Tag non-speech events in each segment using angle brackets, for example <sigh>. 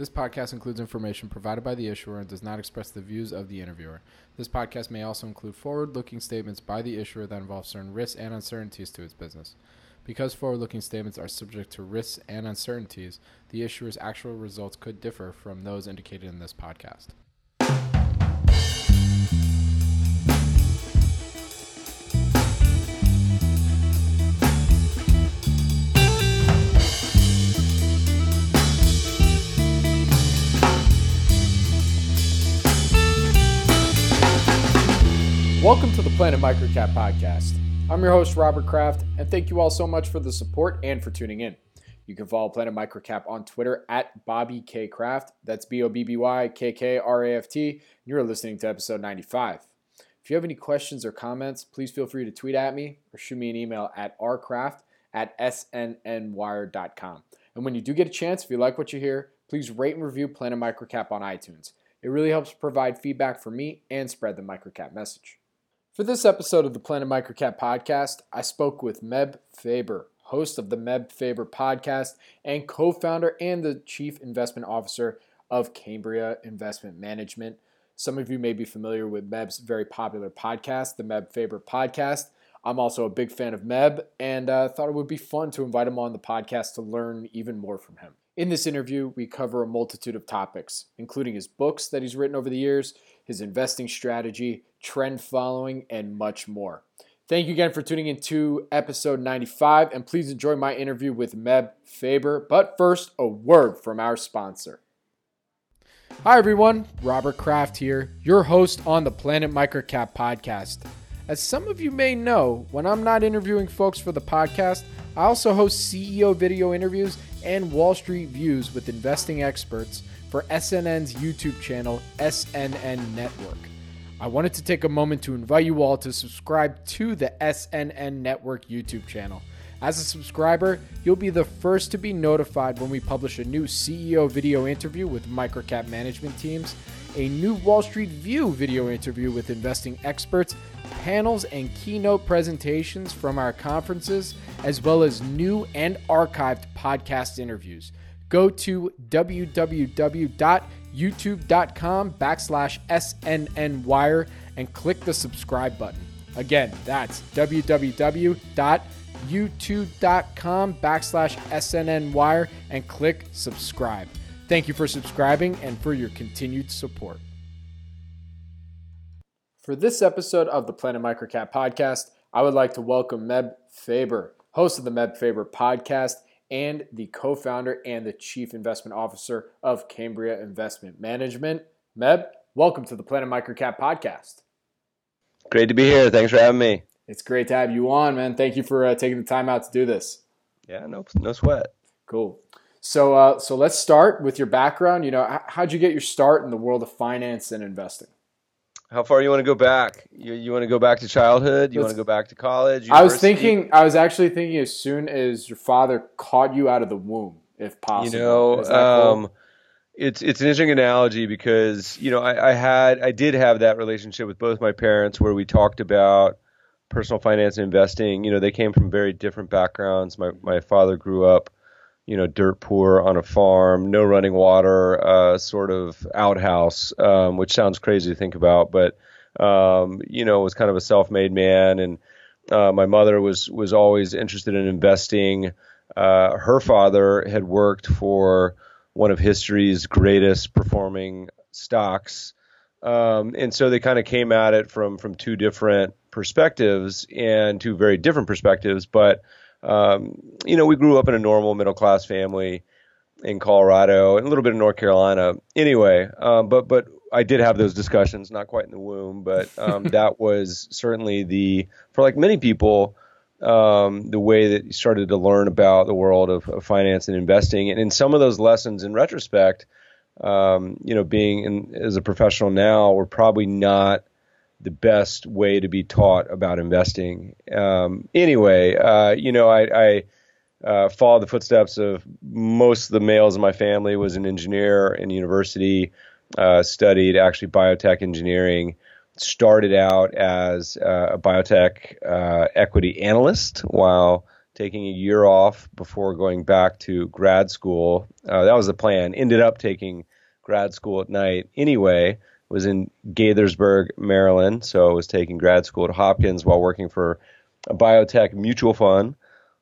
This podcast includes information provided by the issuer and does not express the views of the interviewer. This podcast may also include forward looking statements by the issuer that involve certain risks and uncertainties to its business. Because forward looking statements are subject to risks and uncertainties, the issuer's actual results could differ from those indicated in this podcast. Welcome to the Planet Microcap podcast. I'm your host, Robert Kraft, and thank you all so much for the support and for tuning in. You can follow Planet Microcap on Twitter at Bobby K Kraft. That's B O B B Y K K R A F T. You're listening to episode 95. If you have any questions or comments, please feel free to tweet at me or shoot me an email at rcraft at snnwire.com. And when you do get a chance, if you like what you hear, please rate and review Planet Microcap on iTunes. It really helps provide feedback for me and spread the microcap message. For this episode of the Planet Microcap podcast, I spoke with Meb Faber, host of the Meb Faber podcast and co founder and the chief investment officer of Cambria Investment Management. Some of you may be familiar with Meb's very popular podcast, the Meb Faber podcast. I'm also a big fan of Meb and uh, thought it would be fun to invite him on the podcast to learn even more from him. In this interview, we cover a multitude of topics, including his books that he's written over the years, his investing strategy, trend following, and much more. Thank you again for tuning in to episode 95, and please enjoy my interview with Meb Faber. But first, a word from our sponsor. Hi, everyone. Robert Kraft here, your host on the Planet Microcap podcast. As some of you may know, when I'm not interviewing folks for the podcast, I also host CEO video interviews and Wall Street Views with investing experts for SNN's YouTube channel, SNN Network. I wanted to take a moment to invite you all to subscribe to the SNN Network YouTube channel. As a subscriber, you'll be the first to be notified when we publish a new CEO video interview with microcap management teams, a new Wall Street View video interview with investing experts, panels, and keynote presentations from our conferences, as well as new and archived podcast interviews. Go to www.youtube.com backslash snnwire and click the subscribe button. Again, that's www.youtube.com backslash snnwire and click subscribe. Thank you for subscribing and for your continued support. For this episode of the Planet Microcap podcast, I would like to welcome Meb Faber, host of the Meb Faber podcast and the co founder and the chief investment officer of Cambria Investment Management. Meb, welcome to the Planet Microcap podcast. Great to be here. Thanks for having me. It's great to have you on, man. Thank you for uh, taking the time out to do this. Yeah, no, no sweat. Cool. So, uh, so let's start with your background. You know, how'd you get your start in the world of finance and investing? How far you want to go back? You, you want to go back to childhood? You Let's, want to go back to college? University? I was thinking. I was actually thinking as soon as your father caught you out of the womb, if possible. You know, um, cool? it's it's an interesting analogy because you know I, I had I did have that relationship with both my parents where we talked about personal finance and investing. You know, they came from very different backgrounds. My my father grew up you know, dirt poor on a farm, no running water, uh, sort of outhouse, um, which sounds crazy to think about, but um, you know, was kind of a self-made man, and uh, my mother was was always interested in investing. Uh, her father had worked for one of history's greatest performing stocks, um, and so they kind of came at it from from two different perspectives and two very different perspectives, but um, you know, we grew up in a normal middle class family in Colorado and a little bit in North Carolina. Anyway, um, but but I did have those discussions, not quite in the womb, but um, <laughs> that was certainly the for like many people. Um, the way that you started to learn about the world of, of finance and investing, and in some of those lessons, in retrospect, um, you know, being in, as a professional now, were probably not the best way to be taught about investing. Um, anyway, uh, you know, I, I uh, followed the footsteps of most of the males in my family. Was an engineer in university, uh, studied actually biotech engineering. Started out as uh, a biotech uh, equity analyst while taking a year off before going back to grad school. Uh, that was the plan. Ended up taking grad school at night anyway. Was in Gaithersburg, Maryland, so I was taking grad school at Hopkins while working for a biotech mutual fund.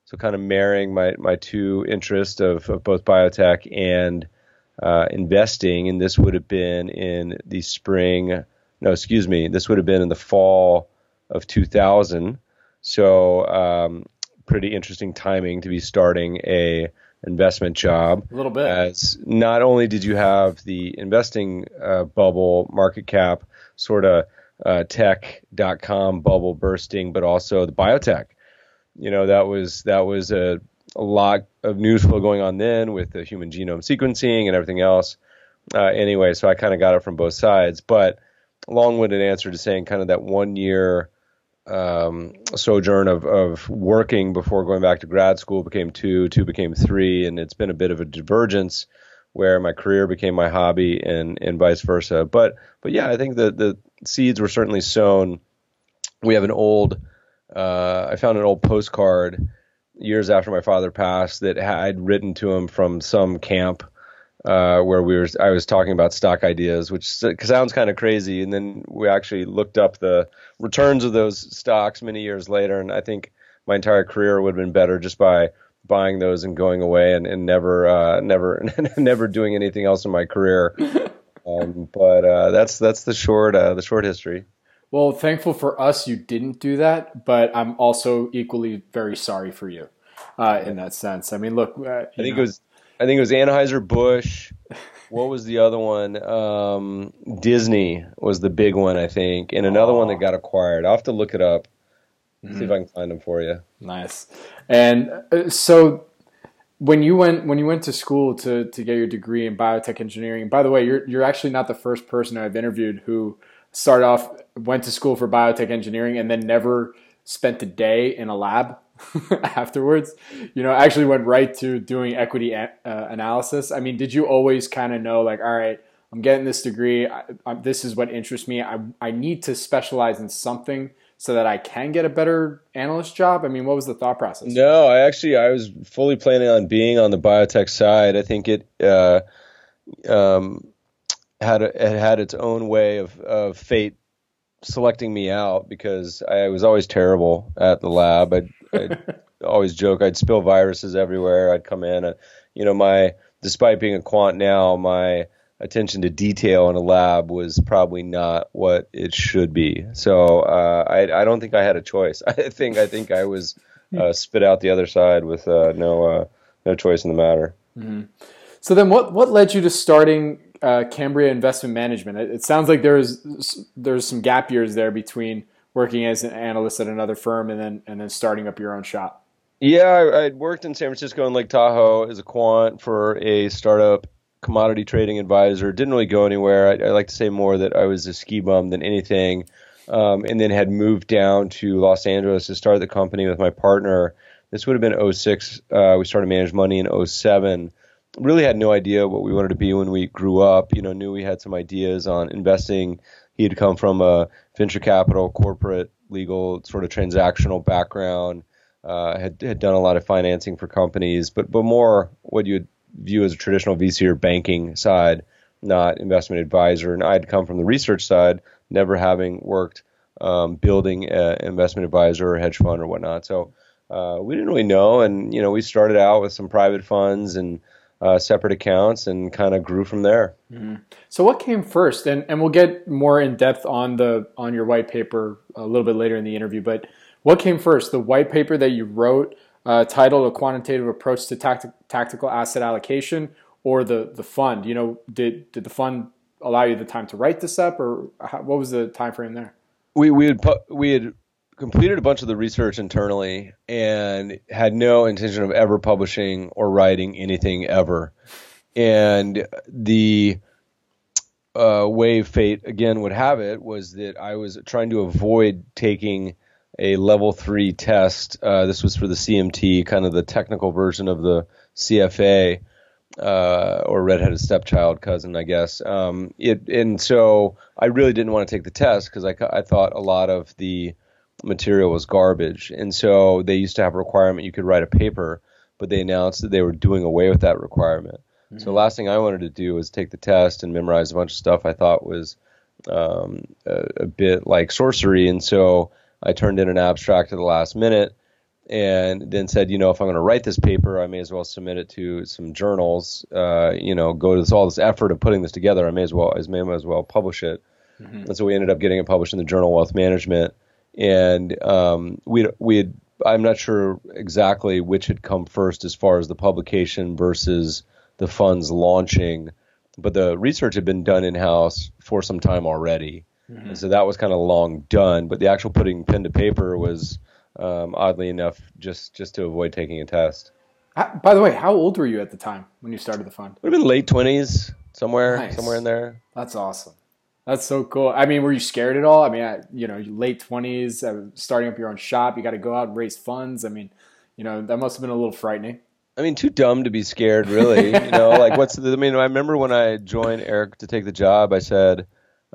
So kind of marrying my my two interests of, of both biotech and uh, investing, and this would have been in the spring. No, excuse me. This would have been in the fall of 2000. So um, pretty interesting timing to be starting a investment job. A little bit. As not only did you have the investing uh, bubble market cap sort of uh, tech.com bubble bursting, but also the biotech. You know, that was that was a, a lot of news flow going on then with the human genome sequencing and everything else. Uh, anyway, so I kind of got it from both sides, but long-winded answer to saying kind of that one year um, sojourn of, of working before going back to grad school became two, two became three, and it's been a bit of a divergence where my career became my hobby and, and vice versa. But but yeah, I think the the seeds were certainly sown. We have an old, uh, I found an old postcard years after my father passed that I'd written to him from some camp uh, where we were I was talking about stock ideas, which sounds kind of crazy. And then we actually looked up the returns of those stocks many years later, and I think my entire career would have been better just by buying those and going away and, and never uh, never <laughs> never doing anything else in my career. <laughs> Um, but uh, that's that's the short uh, the short history. Well, thankful for us, you didn't do that, but I'm also equally very sorry for you uh, in that sense. I mean, look, uh, I think know. it was I think it was Anheuser Busch. What was the other one? Um, Disney was the big one, I think, and another one that got acquired. I'll have to look it up. Mm-hmm. See if I can find them for you. Nice. And uh, so, when you went when you went to school to to get your degree in biotech engineering, by the way, you're you're actually not the first person I've interviewed who started off went to school for biotech engineering and then never spent a day in a lab <laughs> afterwards. You know, actually went right to doing equity a- uh, analysis. I mean, did you always kind of know, like, all right, I'm getting this degree. I, I, this is what interests me. I, I need to specialize in something so that I can get a better analyst job? I mean, what was the thought process? No, I actually I was fully planning on being on the biotech side. I think it uh, um, had a, it had its own way of, of fate selecting me out because I was always terrible at the lab. I'd, I'd <laughs> always joke I'd spill viruses everywhere. I'd come in and you know my despite being a quant now, my attention to detail in a lab was probably not what it should be. So uh, I, I don't think I had a choice. <laughs> I think I think I was uh, spit out the other side with uh, no uh, no choice in the matter. Mm-hmm. So then, what what led you to starting uh, Cambria Investment Management. It, it, sounds like there's there's some gap years there between working as an analyst at another firm and then and then starting up your own shop. Yeah, I, I'd worked in San Francisco and Lake Tahoe as a quant for a startup commodity trading advisor. Didn't really go anywhere. I, I like to say more that I was a ski bum than anything. Um, and then had moved down to Los Angeles to start the company with my partner. This would have been 06. Uh, we started Managed Money in 07 really had no idea what we wanted to be when we grew up. You know, knew we had some ideas on investing. He had come from a venture capital, corporate, legal, sort of transactional background. Uh, had had done a lot of financing for companies, but but more what you would view as a traditional VC or banking side, not investment advisor. And I'd come from the research side, never having worked um, building an investment advisor or hedge fund or whatnot. So uh, we didn't really know, and you know, we started out with some private funds and uh, separate accounts and kind of grew from there. Mm-hmm. So what came first? And and we'll get more in depth on the on your white paper a little bit later in the interview. But what came first? The white paper that you wrote, uh, titled "A Quantitative Approach to Tacti- Tactical Asset Allocation," or the the fund? You know, did did the fund allow you the time to write this up, or how, what was the time frame there? We we had pu- we had completed a bunch of the research internally and had no intention of ever publishing or writing anything ever. And the uh, way fate again would have it was that I was trying to avoid taking a level three test. Uh, this was for the CMT, kind of the technical version of the CFA. Uh, or redheaded stepchild cousin, I guess. Um, it and so I really didn't want to take the test because I, I thought a lot of the material was garbage. And so they used to have a requirement you could write a paper, but they announced that they were doing away with that requirement. Mm-hmm. So the last thing I wanted to do was take the test and memorize a bunch of stuff I thought was um, a, a, bit like sorcery. And so I turned in an abstract at the last minute and then said, you know, if I'm going to write this paper, I may as well submit it to some journals. Uh, you know, go to this, all this effort of putting this together. I may as well, I may as well publish it. Mm-hmm. And so we ended up getting it published in the Journal of Wealth Management. And um, we we had, I'm not sure exactly which had come first as far as the publication versus the funds launching, but the research had been done in house for some time already. Mm-hmm. And so that was kind of long done. But the actual putting pen to paper was um, oddly enough, just just to avoid taking a test. By the way, how old were you at the time when you started the fund? Would have been late twenties, somewhere nice. somewhere in there. That's awesome. That's so cool. I mean, were you scared at all? I mean, you know, late twenties, uh, starting up your own shop, you got to go out and raise funds. I mean, you know, that must have been a little frightening. I mean, too dumb to be scared, really. you know, <laughs> like what's the? I mean, I remember when I joined Eric to take the job, I said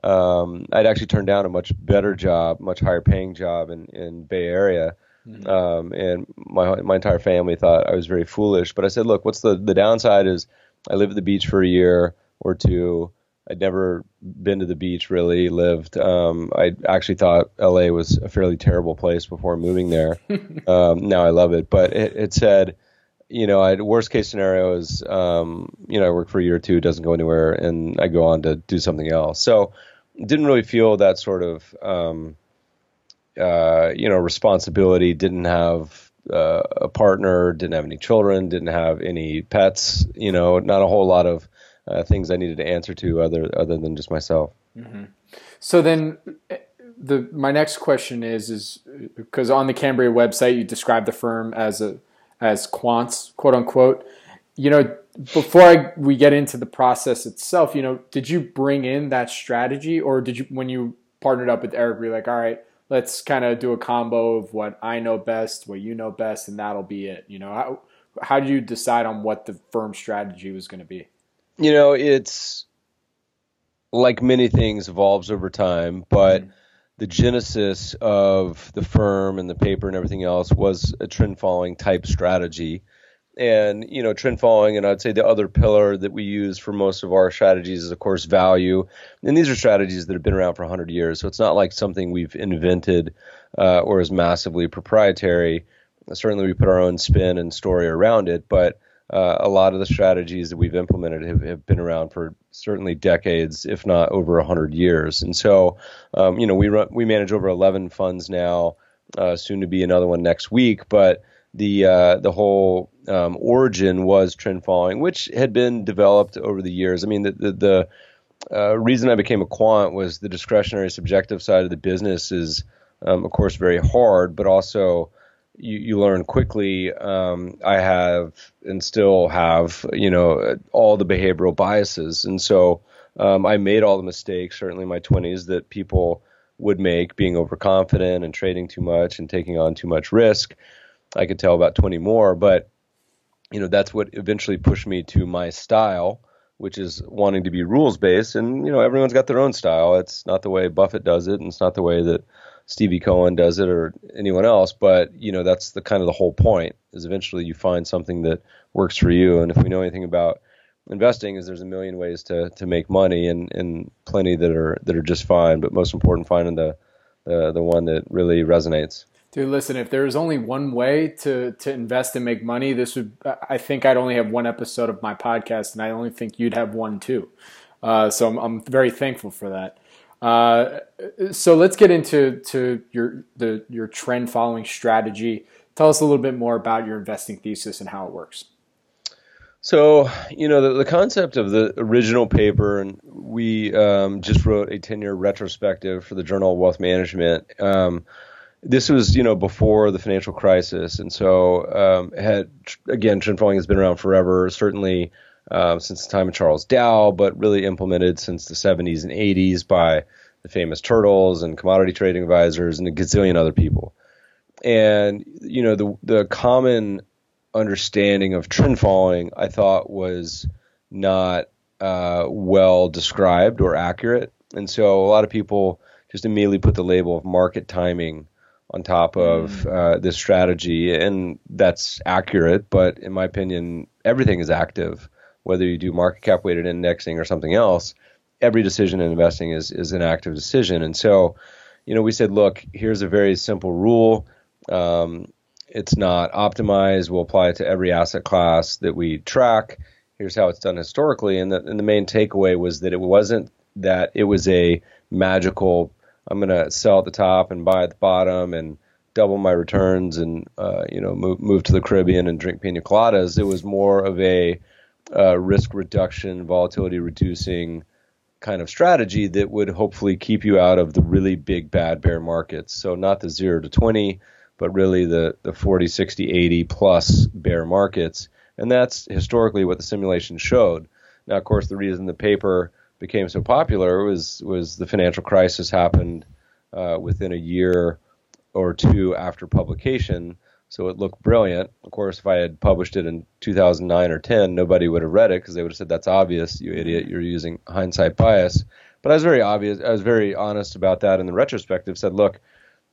um, I'd actually turned down a much better job, much higher paying job in in Bay Area. Mm-hmm. Um, and my my entire family thought I was very foolish. But I said, look, what's the the downside is I live at the beach for a year or two. I'd never been to the beach really. Lived. Um, I actually thought LA was a fairly terrible place before moving there. <laughs> um, now I love it. But it, it said, you know, I worst case scenario is, um, you know, I work for a year or two, doesn't go anywhere, and I go on to do something else. So didn't really feel that sort of um, uh, you know responsibility. Didn't have uh, a partner. Didn't have any children. Didn't have any pets. You know, not a whole lot of uh, things I needed to answer to other other than just myself. Mm-hmm. So then. The, my next question is is because on the Cambria website you describe the firm as a as quants quote unquote you know before I, we get into the process itself, you know, did you bring in that strategy, or did you when you partnered up with Eric, be like, all right, let's kind of do a combo of what I know best, what you know best, and that'll be it. You know, how how did you decide on what the firm strategy was going to be? You know, it's like many things evolves over time, but. Mm-hmm. The genesis of the firm and the paper and everything else was a trend following type strategy and you know trend following and i'd say the other pillar that we use for most of our strategies is of course value and these are strategies that have been around for 100 years so it's not like something we've invented uh, or is massively proprietary certainly we put our own spin and story around it but uh, a lot of the strategies that we've implemented have, have, been around for certainly decades, if not over 100 years. And so, um, you know, we run, we manage over 11 funds now, uh, soon to be another one next week. But the uh, the whole um, origin was trend following, which had been developed over the years. I mean, the the, the uh, reason I became a quant was the discretionary subjective side of the business is, um, of course, very hard, but also you, you learn quickly. Um, I have and still have, you know, all the behavioral biases, and so um, I made all the mistakes, certainly in my 20s, that people would make, being overconfident and trading too much and taking on too much risk. I could tell about 20 more, but you know that's what eventually pushed me to my style, which is wanting to be rules based. And you know everyone's got their own style. It's not the way Buffett does it, and it's not the way that Stevie Cohen does it or anyone else. But you know that's the kind of the whole point is eventually you find something that works for you. And if we know anything about investing, is there's a million ways to to make money, and and plenty that are that are just fine. But most important, finding the the the one that really resonates. Dude, listen, if there was only one way to, to invest and make money, this would, I think I'd only have one episode of my podcast, and I only think you'd have one too. Uh, so I'm, I'm very thankful for that. Uh, so let's get into to your the your trend following strategy. Tell us a little bit more about your investing thesis and how it works. So, you know, the, the concept of the original paper, and we um, just wrote a 10 year retrospective for the Journal of Wealth Management. Um, this was you know before the financial crisis, and so um, had again trend following has been around forever, certainly um, since the time of Charles Dow, but really implemented since the 70s and 80s by the famous Turtles and commodity trading advisors and a gazillion other people. And you know the the common understanding of trend following, I thought was not uh, well described or accurate, and so a lot of people just immediately put the label of market timing on top of mm. uh, this strategy, and that's accurate. But in my opinion, everything is active, whether you do market cap weighted indexing or something else. Every decision in investing is is an active decision, and so, you know, we said, look, here's a very simple rule. Um, it's not optimized. We'll apply it to every asset class that we track. Here's how it's done historically, and the, and the main takeaway was that it wasn't that it was a magical I'm going to sell at the top and buy at the bottom and double my returns and uh, you know move move to the Caribbean and drink pina coladas. It was more of a uh, risk reduction, volatility reducing kind of strategy that would hopefully keep you out of the really big bad bear markets. So not the zero to twenty, but really the the 40, 60, 80 plus bear markets. And that's historically what the simulation showed. Now, of course, the reason the paper became so popular was was the financial crisis happened uh, within a year or two after publication. So it looked brilliant. Of course, if I had published it in 2009 or 10, nobody would have read it because they would have said, "That's obvious, you idiot. You're using hindsight bias." But I was very obvious. I was very honest about that in the retrospective. Said, "Look,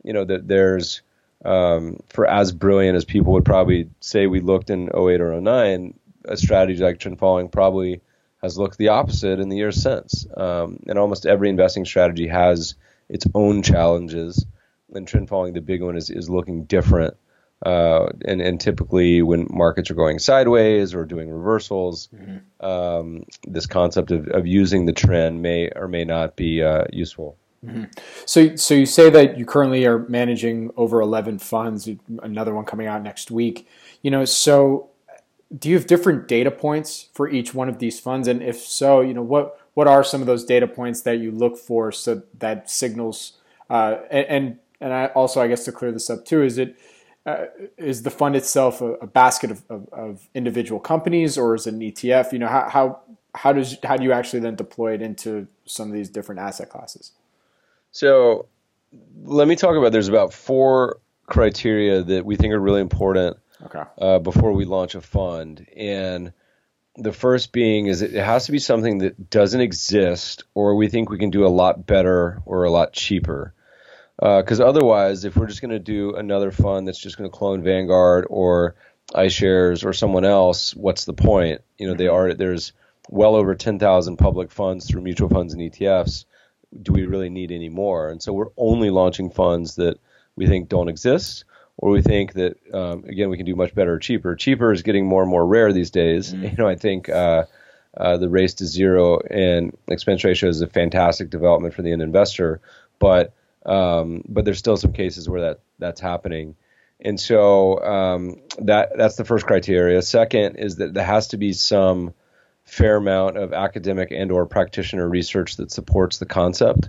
you know that there's um, for as brilliant as people would probably say we looked in 08 or 09, a strategy like trend following probably has looked the opposite in the years since. Um, and almost every investing strategy has its own challenges. And trend following, the big one, is, is looking different. Uh, and, and typically, when markets are going sideways or doing reversals, mm-hmm. um, this concept of, of using the trend may or may not be uh, useful. Mm-hmm. So, so you say that you currently are managing over 11 funds, another one coming out next week. You know, so do you have different data points for each one of these funds? And if so, you know what what are some of those data points that you look for so that signals uh, and and I also I guess to clear this up too is it uh, is the fund itself a, a basket of, of, of, individual companies or is it an ETF? You know how how how does how do you actually then deploy it into some of these different asset classes? So let me talk about there's about four criteria that we think are really important okay. uh, before we launch a fund. And the first being is it has to be something that doesn't exist, or we think we can do a lot better or a lot cheaper. Because uh, otherwise, if we're just going to do another fund that's just going to clone Vanguard or iShares or someone else, what's the point? You know, they mm-hmm. are there's well over 10,000 public funds through mutual funds and ETFs. Do we really need any more? And so we're only launching funds that we think don't exist or we think that um, again we can do much better or cheaper. Cheaper is getting more and more rare these days. Mm. <laughs> You know, I think uh, uh, the race to zero and expense ratio is a fantastic development for the end investor, but um, but there's still some cases where that that's happening. And so um, that that's the first criteria. Second is that there has to be some fair amount of academic and or practitioner research that supports the concept.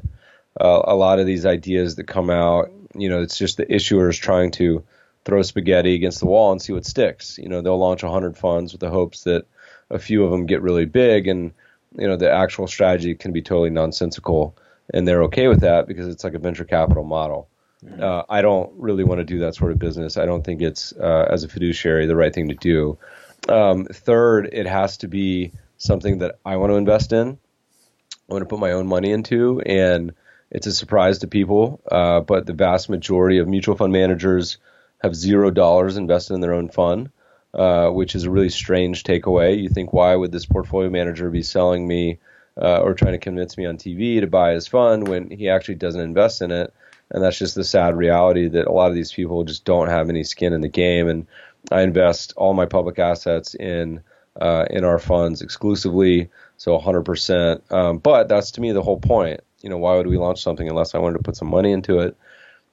Uh, a lot of these ideas that come out you know, it's just the issuers trying to throw spaghetti against the wall and see what sticks. You know, they'll launch 100 funds with the hopes that a few of them get really big, and you know, the actual strategy can be totally nonsensical, and they're okay with that because it's like a venture capital model. Uh, I don't really want to do that sort of business. I don't think it's, uh, as a fiduciary, the right thing to do. Um, third, it has to be something that I want to invest in. I want to put my own money into, and it's a surprise to people, uh, but the vast majority of mutual fund managers have zero dollars invested in their own fund, uh, which is a really strange takeaway. You think, why would this portfolio manager be selling me uh, or trying to convince me on TV to buy his fund when he actually doesn't invest in it? And that's just the sad reality that a lot of these people just don't have any skin in the game. And I invest all my public assets in uh, in our funds exclusively, so 100%. Um, but that's to me the whole point you know, why would we launch something unless I wanted to put some money into it?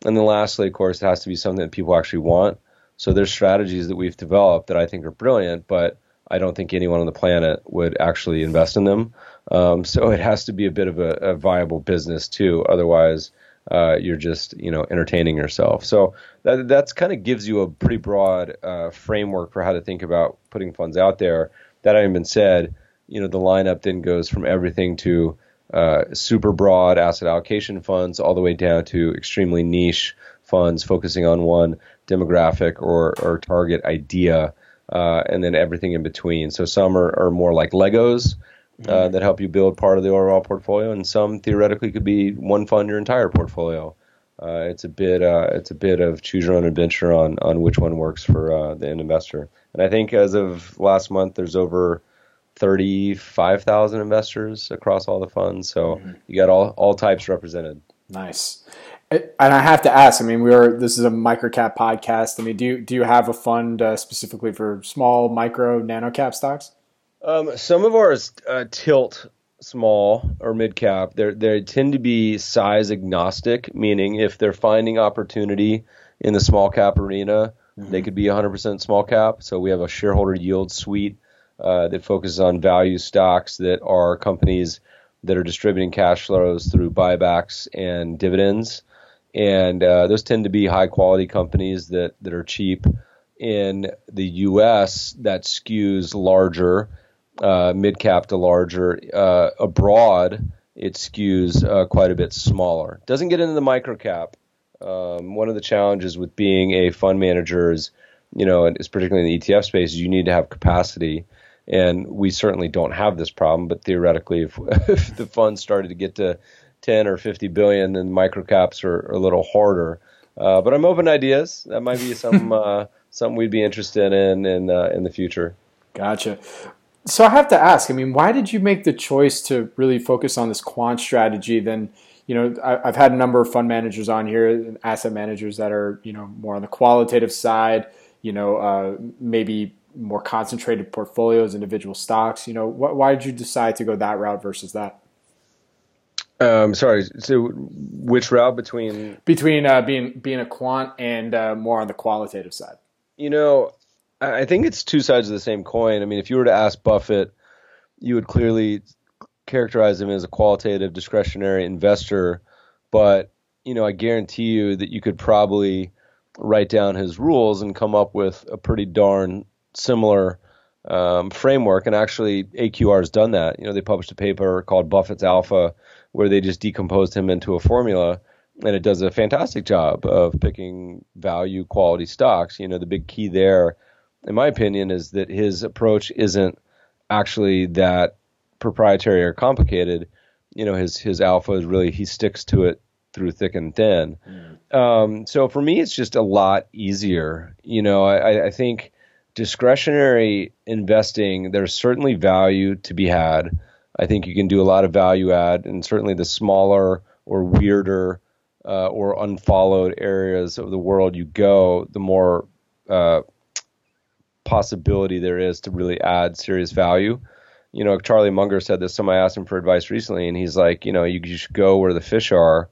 And then lastly, of course, it has to be something that people actually want. So there's strategies that we've developed that I think are brilliant, but I don't think anyone on the planet would actually invest in them. Um, so it has to be a bit of a, a viable business too. Otherwise, uh, you're just you know entertaining yourself. So that that's kind of gives you a pretty broad uh, framework for how to think about putting funds out there. That having been said, you know the lineup then goes from everything to uh, super broad asset allocation funds all the way down to extremely niche funds focusing on one demographic or, or target idea, uh, and then everything in between. So some are, are more like Legos uh, mm-hmm. that help you build part of the overall portfolio, and some theoretically could be one fund your entire portfolio. uh, it's a bit uh, it's a bit of choose your own adventure on on which one works for uh, the end investor. And I think as of last month, there's over 35,000 investors across all the funds. So mm-hmm. you got all all types represented. Nice. And I have to ask. I mean, we are. This is a microcap podcast. I mean, do you do you have a fund uh, specifically for small, micro, nano cap stocks? Um, some of ours uh, tilt small or mid cap. They they tend to be size agnostic, meaning if they're finding opportunity in the small cap arena, mm-hmm. they could be 100% small cap. So we have a shareholder yield suite uh, that focuses on value stocks that are companies that are distributing cash flows through buybacks and dividends and uh, those tend to be high quality companies that that are cheap. In the U.S., that skews larger, uh, mid cap to larger. Uh, abroad, it skews uh, quite a bit smaller. Doesn't get into the micro cap. Um, one of the challenges with being a fund manager is, you know, is particularly in the ETF space, you need to have capacity. And we certainly don't have this problem, but theoretically, if, <laughs> if the fund started to get to 10 or 50 billion, then microcaps are, are a little harder. Uh, but I'm open to ideas. That might be some <laughs> uh, something we'd be interested in in uh, in the future. Gotcha. So I have to ask. I mean, why did you make the choice to really focus on this quant strategy? Then, you know, I, have had a number of fund managers on here, asset managers that are you know more on the qualitative side. You know, uh, maybe more concentrated portfolios, individual stocks. You know, wh- why did you decide to go that route versus that? Um, sorry. So, which route between between uh, being being a quant and uh, more on the qualitative side? You know, I think it's two sides of the same coin. I mean, if you were to ask Buffett, you would clearly characterize him as a qualitative discretionary investor, but you know, I guarantee you that you could probably write down his rules and come up with a pretty darn similar um, framework. And actually, AQR has done that. You know, they published a paper called Buffett's Alpha where they just decomposed him into a formula and it does a fantastic job of picking value quality stocks. You know, the big key there, in my opinion, is that his approach isn't actually that proprietary or complicated. You know, his his alpha is really he sticks to it through thick and thin. Mm. Um, so for me, it's just a lot easier. You know, I, I think discretionary investing, there's certainly value to be had. I think you can do a lot of value add, and certainly the smaller or weirder uh, or unfollowed areas of the world you go, the more uh, possibility there is to really add serious value. You know, Charlie Munger said this. Somebody asked him for advice recently, and he's like, you know, you, you should go where the fish are.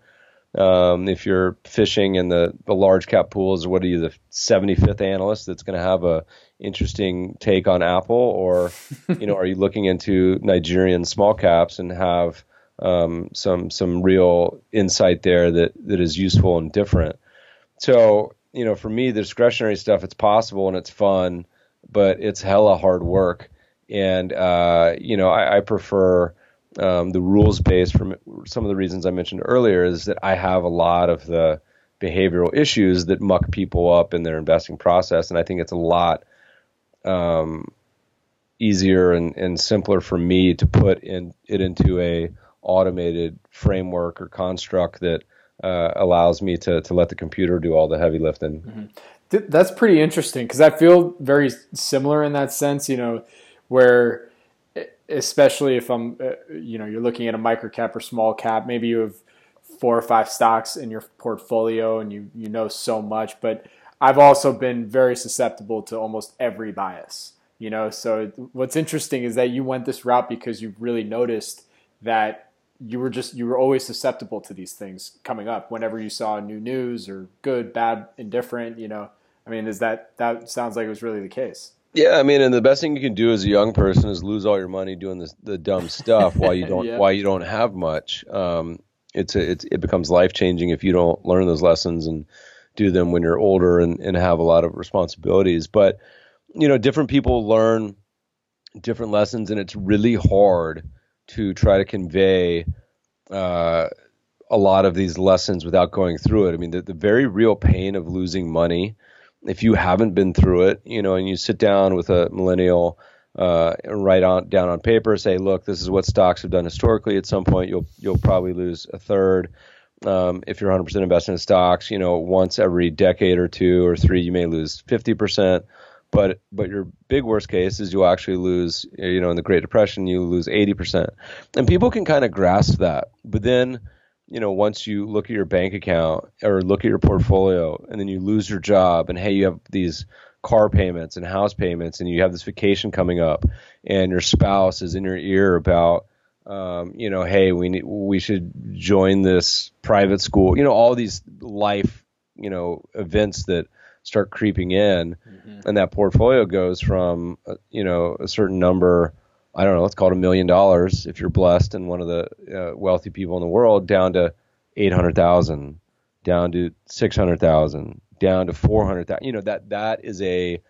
Um, if you're fishing in the, the large cap pools, what are you, the 75th analyst that's going to have a interesting take on Apple, or <laughs> you know, are you looking into Nigerian small caps and have um, some some real insight there that that is useful and different? So you know, for me, the discretionary stuff it's possible and it's fun, but it's hella hard work, and uh, you know, I, I prefer. Um, the rules based from some of the reasons I mentioned earlier is that I have a lot of the behavioral issues that muck people up in their investing process, and I think it's a lot um, easier and, and simpler for me to put in it into a automated framework or construct that uh, allows me to to let the computer do all the heavy lifting. Mm-hmm. That's pretty interesting because I feel very similar in that sense. You know, where especially if I'm, uh, you know, you're looking at a micro cap or small cap, maybe you have four or five stocks in your portfolio and you you know so much, but I've also been very susceptible to almost every bias. You know, so what's interesting is that you went this route because you really noticed that you were just you were always susceptible to these things coming up whenever you saw new news or good, bad, indifferent. You know, I mean, is that that sounds like it was really the case? Yeah, I mean, and the best thing you can do as a young person is lose all your money doing this, the dumb <laughs> stuff while you don't yeah. while you don't have much. Um, it's a, it's it becomes life changing if you don't learn those lessons and do them when you're older and, and have a lot of responsibilities. But, you know, different people learn different lessons, and it's really hard to try to convey uh, a lot of these lessons without going through it. I mean, the, the very real pain of losing money, if you haven't been through it, you know, and you sit down with a millennial uh, and write on down on paper, say, look, this is what stocks have done historically. At some point, you'll you'll probably lose a third Um, if you're 100% invested in stocks, you know, once every decade or two or three, you may lose 50%. But but your big worst case is you'll actually lose. You know, in the Great Depression, you lose 80%. And people can kind of grasp that. But then, you know, once you look at your bank account or look at your portfolio, and then you lose your job, and hey, you have these car payments and house payments, and you have this vacation coming up, and your spouse is in your ear about um, you know, hey, we need, we should join this private school. You know, all these life, you know, events that start creeping in, mm-hmm. and that portfolio goes from, uh, you know, a certain number. I don't know. Let's call it a million dollars if you're blessed and one of the uh, wealthy people in the world, down to eight hundred thousand, down to six hundred thousand, down to four hundred thousand. You know that that is a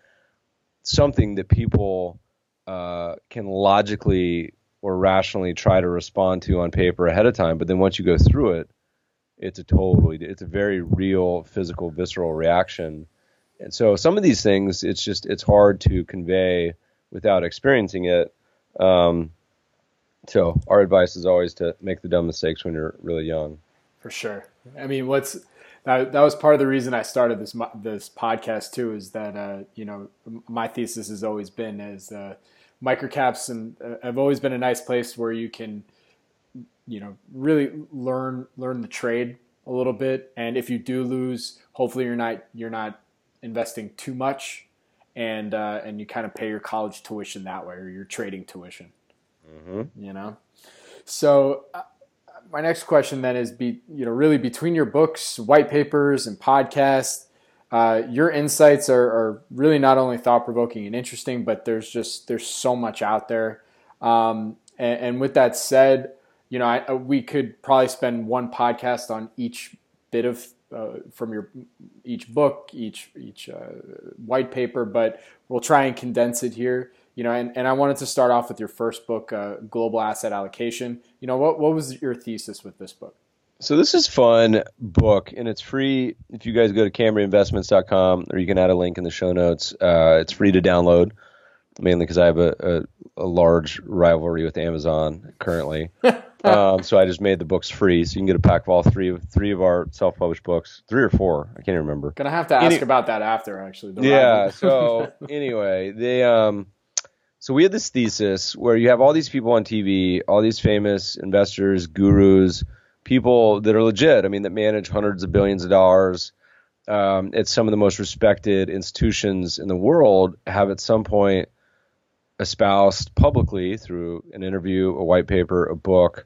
something that people uh, can logically or rationally try to respond to on paper ahead of time. But then once you go through it, it's a totally, it's a very real, physical, visceral reaction. And so some of these things, it's just, it's hard to convey without experiencing it. Um, so our advice is always to make the dumb mistakes when you're really young. For sure. I mean, what's that, that was part of the reason I started this this podcast too. Is that uh, you know my thesis has always been as uh, microcaps and uh, have always been a nice place where you can, you know, really learn learn the trade a little bit. And if you do lose, hopefully you're not you're not investing too much, and uh, and you kind of pay your college tuition that way or your trading tuition. Mm-hmm. You know, so. Uh, my next question then is be you know really between your books, white papers, and podcasts, uh, your insights are, are, really not only thought provoking and interesting, but there's just there's so much out there. Um, and, and, with that said, you know, I, uh, we could probably spend one podcast on each bit of uh, from your each book, each each uh, white paper, but we'll try and condense it here. You know, and, and I wanted to start off with your first book, uh, Global Asset Allocation. You know, what what was your thesis with this book? So this is fun book, and it's free if you guys go to CambriaInvestments.com, or you can add a link in the show notes. Uh, it's free to download, mainly because I have a, a, a, large rivalry with Amazon currently. <laughs> <laughs> um, so I just made the books free, so you can get a pack of all three of three of our self-published books, three or four, I can't remember. Gonna have to ask Any- about that after, actually. yeah. <laughs> so anyway, they um, so we had this thesis where you have all these people on TV, all these famous investors, gurus people that are legit. I mean, that manage hundreds of billions of dollars um, at some of the most respected institutions in the world have at some point espoused publicly through an interview, a white paper, a book,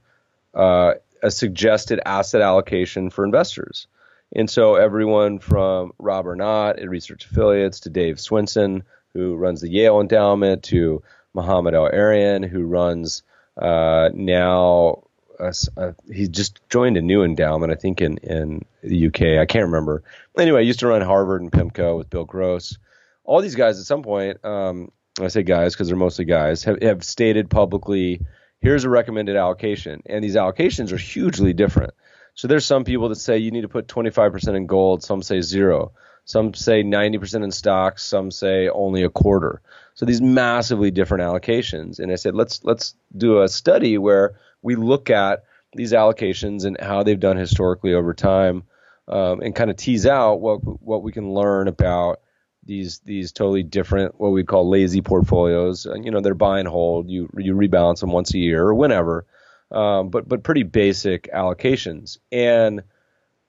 uh, a suggested asset allocation for investors. And so everyone from Rob Arnott at Research Affiliates to Dave Swensen, who runs the Yale Endowment, to Mohamed El-Erian, who runs uh, now a, he just joined a new endowment, I think in in the UK. I can't remember. Anyway, I used to run Harvard and PIMCO with Bill Gross. All these guys at some point, um, I say guys because they're mostly guys, have, have stated publicly, here's a recommended allocation, and these allocations are hugely different. So there's some people that say you need to put 25% in gold. Some say zero. Some say 90% in stocks. Some say only a quarter. So these massively different allocations. And I said, let's let's do a study where we look at these allocations and how they've done historically over time, um, and kind of tease out what what we can learn about these these totally different what we call lazy portfolios. And, you know, they're buy and hold. You you rebalance them once a year or whenever, um, but but pretty basic allocations. And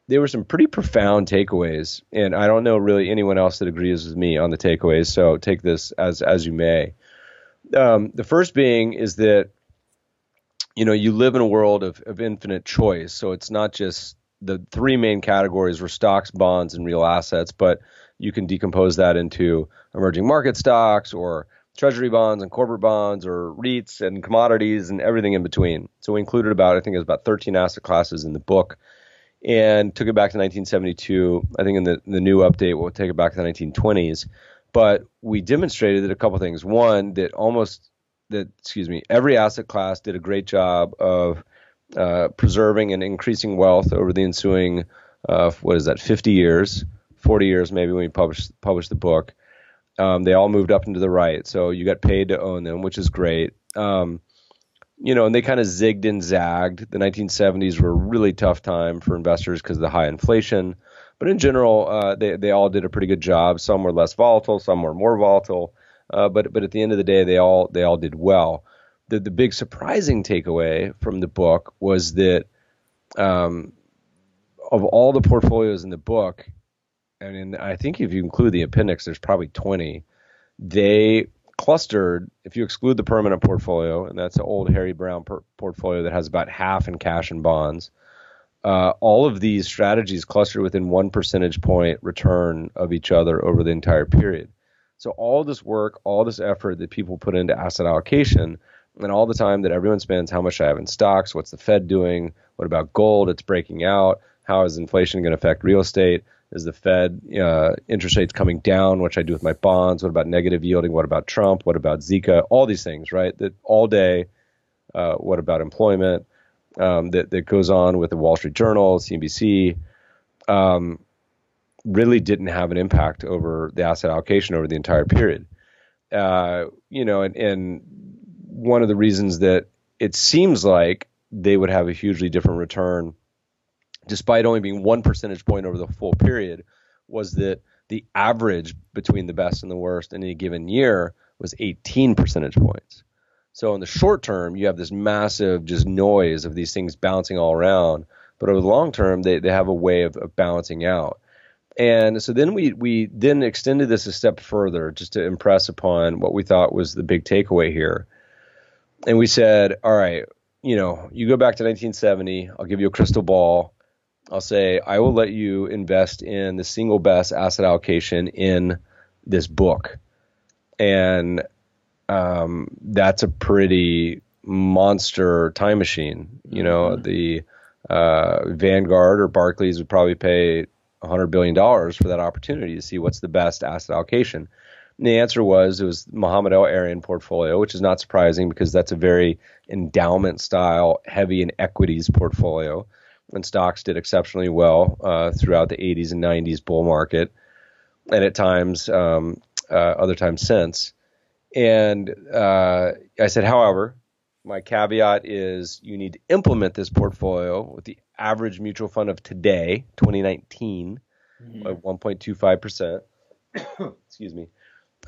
there were some pretty profound takeaways, and I don't know really anyone else that agrees with me on the takeaways. So take this as as you may. Um, the first being is that you know, you live in a world of, of infinite choice. So it's not just the three main categories were stocks, bonds, and real assets, but you can decompose that into emerging market stocks or treasury bonds and corporate bonds or REITs and commodities and everything in between. So we included about, I think it was about 13 asset classes in the book and took it back to 1972. I think in the, the new update, we'll take it back to the 1920s. But we demonstrated that a couple things. One, that almost that excuse me, every asset class did a great job of uh, preserving and increasing wealth over the ensuing uh, what is that 50 years 40 years maybe when we published published the book um, they all moved up into the right so you got paid to own them which is great um, you know, and they kind of zigged and zagged. The 1970s were a really tough time for investors because of the high inflation. But in general, uh, they they all did a pretty good job. Some were less volatile, some were more volatile. Uh, but but at the end of the day, they all they all did well. The the big surprising takeaway from the book was that um, of all the portfolios in the book, and mean, I think if you include the appendix, there's probably 20. They clustered, if you exclude the permanent portfolio, and that's an old Harry Browne per- portfolio that has about half in cash and bonds. Uh, all of these strategies clustered within one percentage point return of each other over the entire period. So all this work, all this effort that people put into asset allocation, and all the time that everyone spends, how much I have in stocks, what's the Fed doing, what about gold? It's breaking out. How is inflation going to affect real estate? Is the Fed uh, interest rates coming down? What should I do with my bonds? What about negative yielding? What about Trump? What about Zika? All these things, right? That all day. Uh, what about employment? Um, that that goes on with the Wall Street Journal, CNBC. Um, really didn't have an impact over the asset allocation over the entire period. Uh, you know, and, and one of the reasons that it seems like they would have a hugely different return, despite only being one percentage point over the full period, was that the average between the best and the worst in any given year was 18 percentage points. So in the short term, you have this massive just noise of these things bouncing all around. But over the long term, they, they have a way of, of balancing out. And so then we we then extended this a step further just to impress upon what we thought was the big takeaway here. And we said, all right, you know, you go back to 1970, I'll give you a crystal ball. I'll say I will let you invest in the single best asset allocation in this book. And um, that's a pretty monster time machine. You know, mm-hmm. the uh, Vanguard or Barclays would probably pay $100 billion for that opportunity to see what's the best asset allocation. And the answer was it was Mohamed El-Erian portfolio, which is not surprising because that's a very endowment style, heavy in equities portfolio. And stocks did exceptionally well uh, throughout the 80s and 90s bull market, and at times, um, uh, other times since. And uh, I said, however, my caveat is you need to implement this portfolio with the average mutual fund of today, 2019, mm-hmm. at 1.25%. <coughs> Excuse me.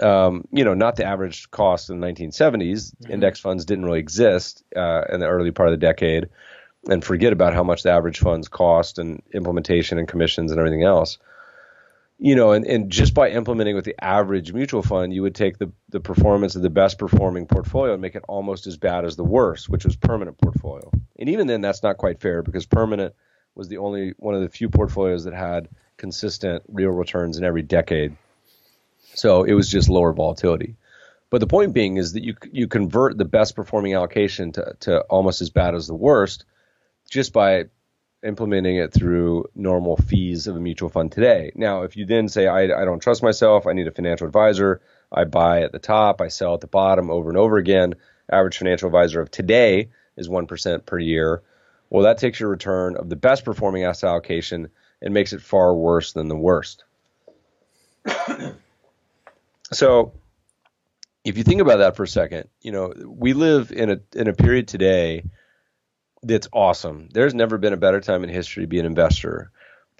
Um, you know, not the average cost in the 1970s. Mm-hmm. Index funds didn't really exist uh, in the early part of the decade. And forget about how much the average funds cost and implementation and commissions and everything else you know, and, and just by implementing with the average mutual fund, you would take the, the performance of the best performing portfolio and make it almost as bad as the worst, which was permanent portfolio. And even then, that's not quite fair because permanent was the only one of the few portfolios that had consistent real returns in every decade. So it was just lower volatility. But the point being is that you you convert the best performing allocation to, to almost as bad as the worst just by implementing it through normal fees of a mutual fund today. Now, if you then say, I, I don't trust myself, I need a financial advisor, I buy at the top, I sell at the bottom over and over again, average financial advisor of today is 1% per year. Well, that takes your return of the best performing asset allocation and makes it far worse than the worst. <coughs> so, if you think about that for a second, you know, we live in a in a period today that's awesome. There's never been a better time in history to be an investor.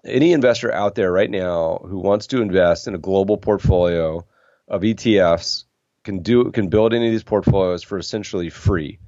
Any investor out there right now who wants to invest in a global portfolio of ETFs can do can build any of these portfolios for essentially free.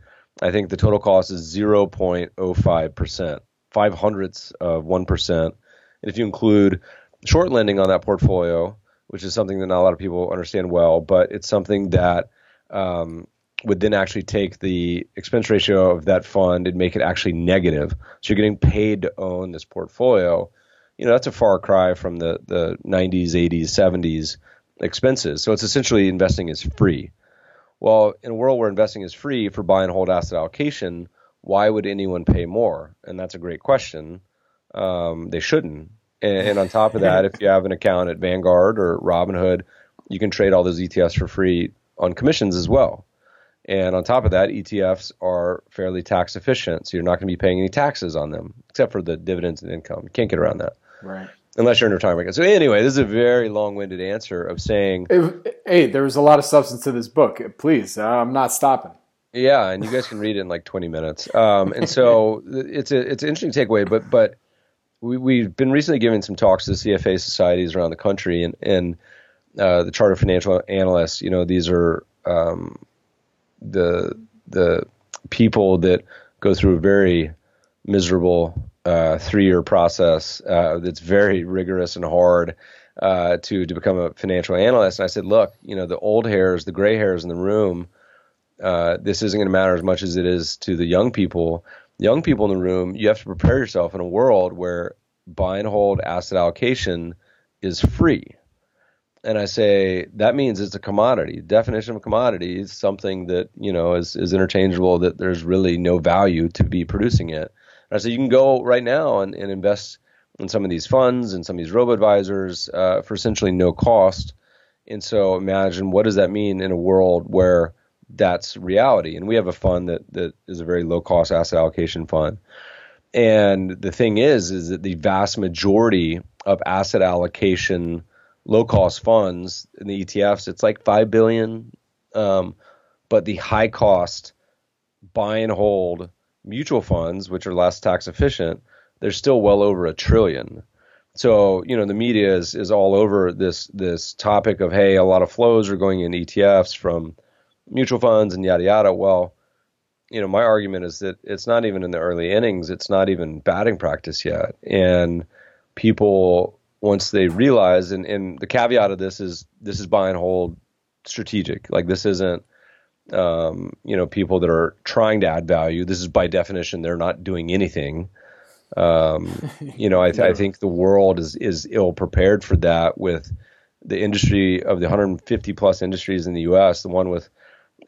I think the total cost is 0.05 percent, five hundredths of one percent. And if you include short lending on that portfolio, which is something that not a lot of people understand well, but it's something that um, would then actually take the expense ratio of that fund and make it actually negative. So you're getting paid to own this portfolio. You know, that's a far cry from the, the 90s, 80s, 70s expenses. So it's essentially investing is free. Well, in a world where investing is free for buy and hold asset allocation, why would anyone pay more? And that's a great question. Um, they shouldn't. And, and on top of that, if you have an account at Vanguard or Robinhood, you can trade all those ETFs for free on commissions as well. And on top of that, ETFs are fairly tax efficient, so you're not going to be paying any taxes on them, except for the dividends and income. You can't get around that. Right. Unless you're in retirement. So anyway, this is a very long-winded answer of saying. Hey, there was a lot of substance to this book. Please, I'm not stopping. Yeah, and you guys can read it in like 20 minutes. Um, and so <laughs> it's a it's an interesting takeaway, but but we, we've been recently giving some talks to the CFA societies around the country, and and uh, the Charter Financial Analysts. You know, these are um, the the people that go through a very miserable uh, three year process uh, that's very rigorous and hard uh, to to become a financial analyst. And I said, look, you know, the old hairs, the gray hairs in the room uh, this isn't going to matter as much as it is to the young people. Young people in the room, you have to prepare yourself in a world where buy and hold asset allocation is free. And I say that means it's a commodity. Definition of commodity is something that you know is, is interchangeable. That there's really no value to be producing it. And I say you can go right now and, and invest in some of these funds and some of these robo advisors uh, for essentially no cost. And so imagine what does that mean in a world where that's reality. And we have a fund that that is a very low cost asset allocation fund. And the thing is, is that the vast majority of asset allocation low cost funds in the ETFs, it's like five billion. Um, but the high cost buy and hold mutual funds, which are less tax efficient, they're still well over a trillion. So you know the media is is all over this this topic of hey, a lot of flows are going in ETFs from mutual funds and yada yada. Well, you know, my argument is that it's not even in the early innings. It's not even batting practice yet. And people, once they realize, and, and the caveat of this is this is buy and hold strategic. Like this isn't, um, you know, people that are trying to add value. This is by definition they're not doing anything. Um, <laughs> you know, I, th- I think the world is is ill prepared for that with the industry of the 150 plus industries in the U.S. The one with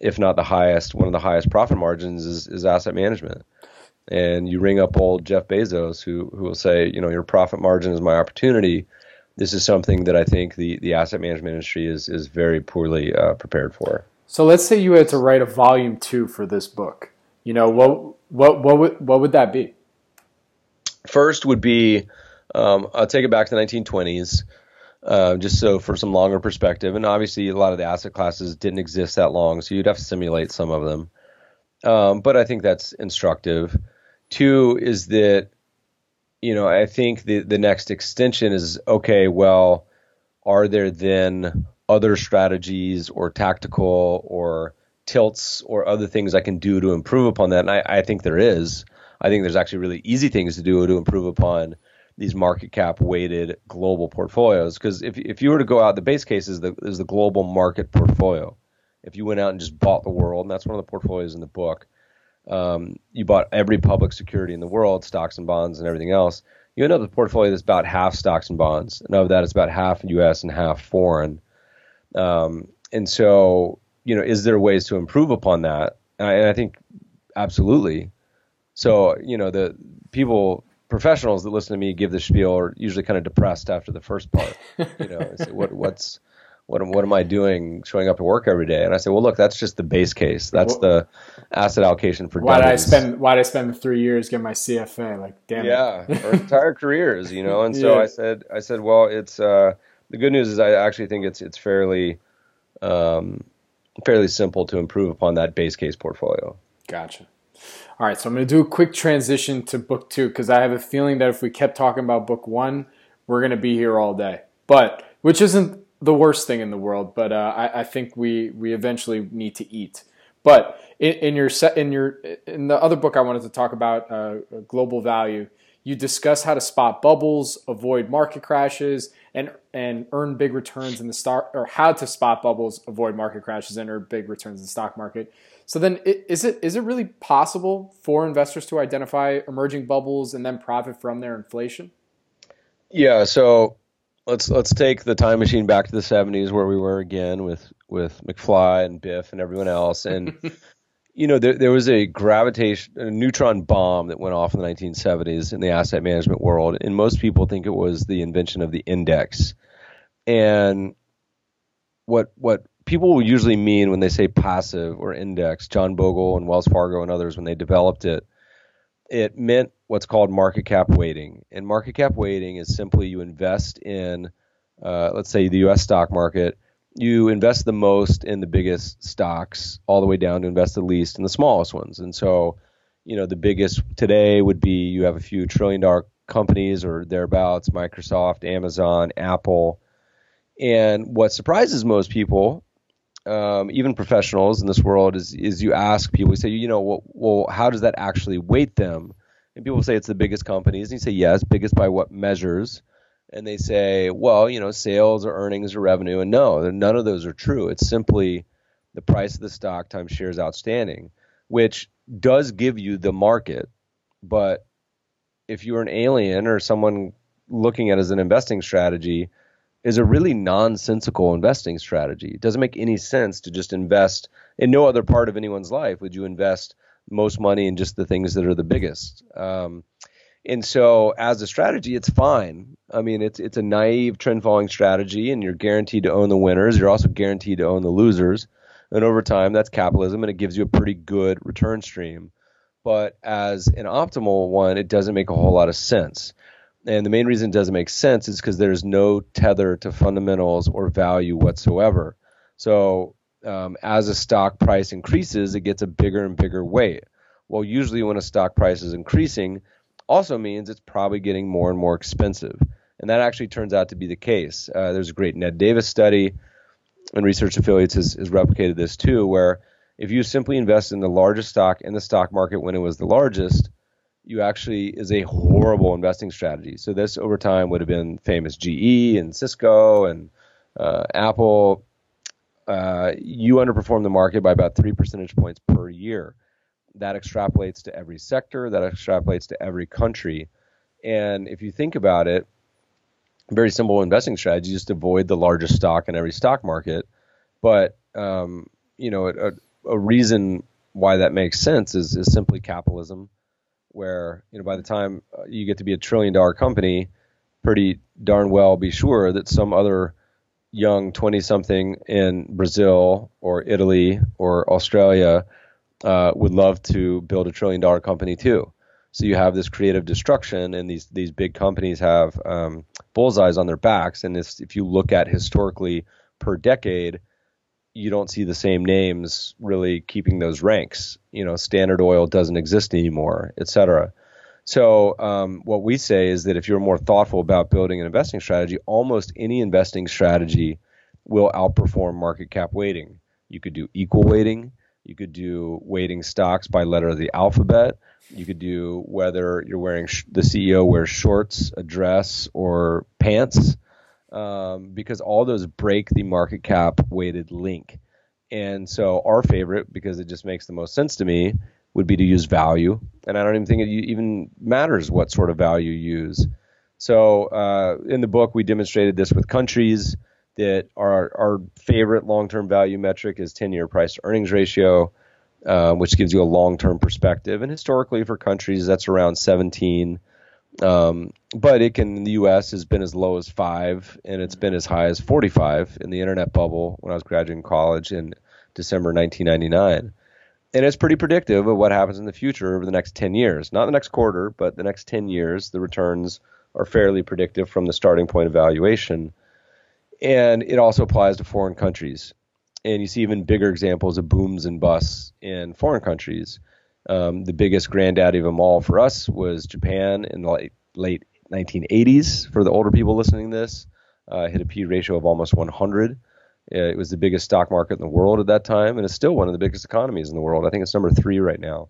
if not the highest, one of the highest profit margins is, is asset management. And you ring up old Jeff Bezos, who who will say, you know, your profit margin is my opportunity. This is something that I think the, the asset management industry is is very poorly uh, prepared for. So let's say you had to write a volume two for this book. You know, what what what would what would that be? First would be um, I'll take it back to the 1920s. Uh, just so for some longer perspective. And obviously, a lot of the asset classes didn't exist that long, so you'd have to simulate some of them. Um, but I think that's instructive. Two is that, you know, I think the, the next extension is okay, well, are there then other strategies or tactical or tilts or other things I can do to improve upon that? And I, I think there is. I think there's actually really easy things to do to improve upon these market cap weighted global portfolios. Because if if you were to go out, the base case is the is the global market portfolio. If you went out and just bought the world, and that's one of the portfolios in the book, um, you bought every public security in the world, stocks and bonds and everything else. You end up with a portfolio that's about half stocks and bonds, and of that, it's about half U.S. and half foreign. Um, and so, you know, is there ways to improve upon that? And I, and I think absolutely. So, you know, the people professionals that listen to me give the spiel are usually kind of depressed after the first part. You know, say, what what's what what am I doing showing up to work every day? And I say, well, look, that's just the base case. That's the asset allocation for. Why did I spend Why did I spend the three years getting my CFA? Like, damn. Yeah, or <laughs> entire careers, you know. And so yeah. I said, I said, well, it's uh, the good news is I actually think it's it's fairly um, fairly simple to improve upon that base case portfolio. Gotcha. All right, so I'm going to do a quick transition to book two because I have a feeling that if we kept talking about book one, we're going to be here all day. But which isn't the worst thing in the world, but uh, I, I, think we we eventually need to eat. But in, in, your in your in the other book I wanted to talk about, uh, global value, you discuss how to spot bubbles, avoid market crashes, and and earn big returns in the stock, or how to spot bubbles, avoid market crashes, and earn big returns in the stock market. So then, is it is it really possible for investors to identify emerging bubbles and then profit from their inflation? Yeah. So let's let's take the time machine back to the '70s where we were again with with McFly and Biff and everyone else, and <laughs> you know there there was a gravitation a neutron bomb that went off in the 1970s in the asset management world, and most people think it was the invention of the index, and what what people usually mean when they say passive or index, John Bogle and Wells Fargo and others, when they developed it, it meant what's called market cap weighting. And market cap weighting is simply you invest in, uh, let's say, the U.S. stock market, you invest the most in the biggest stocks, all the way down to invest the least in the smallest ones. And so, you know, the biggest today would be you have a few trillion dollar companies or thereabouts, Microsoft, Amazon, Apple. And what surprises most people, um, even professionals in this world, is is you ask people, you say, you know, well, well, how does that actually weight them? And people say it's the biggest companies, and you say yes, biggest by what measures? And they say, well, you know, sales or earnings or revenue, and no, none of those are true. It's simply the price of the stock times shares outstanding, which does give you the market, but if you're an alien or someone looking at it as an investing strategy, is a really nonsensical investing strategy. It doesn't make any sense to just invest in no other part of anyone's life. Would you invest most money in just the things that are the biggest? Um, and so, as a strategy, it's fine. I mean, it's it's a naive trend following strategy, and you're guaranteed to own the winners. You're also guaranteed to own the losers. And over time, that's capitalism, and it gives you a pretty good return stream but as an optimal one, it doesn't make a whole lot of sense. And the main reason it doesn't make sense is because there's no tether to fundamentals or value whatsoever. So um, as a stock price increases, it gets a bigger and bigger weight. Well, usually when a stock price is increasing, also means it's probably getting more and more expensive. And that actually turns out to be the case. Uh, there's a great Ned Davis study, and Research Affiliates has, has replicated this too, where if you simply invest in the largest stock in the stock market when it was the largest, you actually is a horrible investing strategy. So this over time would have been famous GE and Cisco and uh, Apple. Uh, you underperform the market by about three percentage points per year. That extrapolates to every sector. That extrapolates to every country. And if you think about it, very simple investing strategy: just avoid the largest stock in every stock market. But um, you know, a, a reason why that makes sense is, is simply capitalism, where you know by the time uh, you get to be a trillion dollar company, pretty darn well be sure that some other young 20 something in Brazil or Italy or Australia uh, would love to build a trillion dollar company too. So you have this creative destruction, and these these big companies have um, bullseyes on their backs. And if, if you look at historically per decade, you don't see the same names really keeping those ranks. You know, Standard Oil doesn't exist anymore, et cetera. So um, what we say is that if you're more thoughtful about building an investing strategy, almost any investing strategy will outperform market cap weighting. You could do equal weighting. You could do weighting stocks by letter of the alphabet. You could do whether you're wearing sh- the CEO wears shorts, a dress, or pants um, because all those break the market cap weighted link. And so our favorite, because it just makes the most sense to me, would be to use value. And I don't even think it even matters what sort of value you use. So uh, in the book, we demonstrated this with countries that our, our favorite long-term value metric is 10-year price to earnings ratio, uh, which gives you a long-term perspective. And historically, for countries, that's around 17. Um, but it can in the U.S. has been as low as five, and it's been as high as 45 in the internet bubble when I was graduating college in December 1999. And it's pretty predictive of what happens in the future over the next 10 years. Not the next quarter, but the next 10 years. The returns are fairly predictive from the starting point of valuation. And it also applies to foreign countries. And you see even bigger examples of booms and busts in foreign countries. Um, the biggest granddaddy of them all for us was Japan in the late, late 1980s. For the older people listening to this, uh, hit a P ratio of almost 100. Uh, it was the biggest stock market in the world at that time, and it's still one of the biggest economies in the world. I think it's number three right now.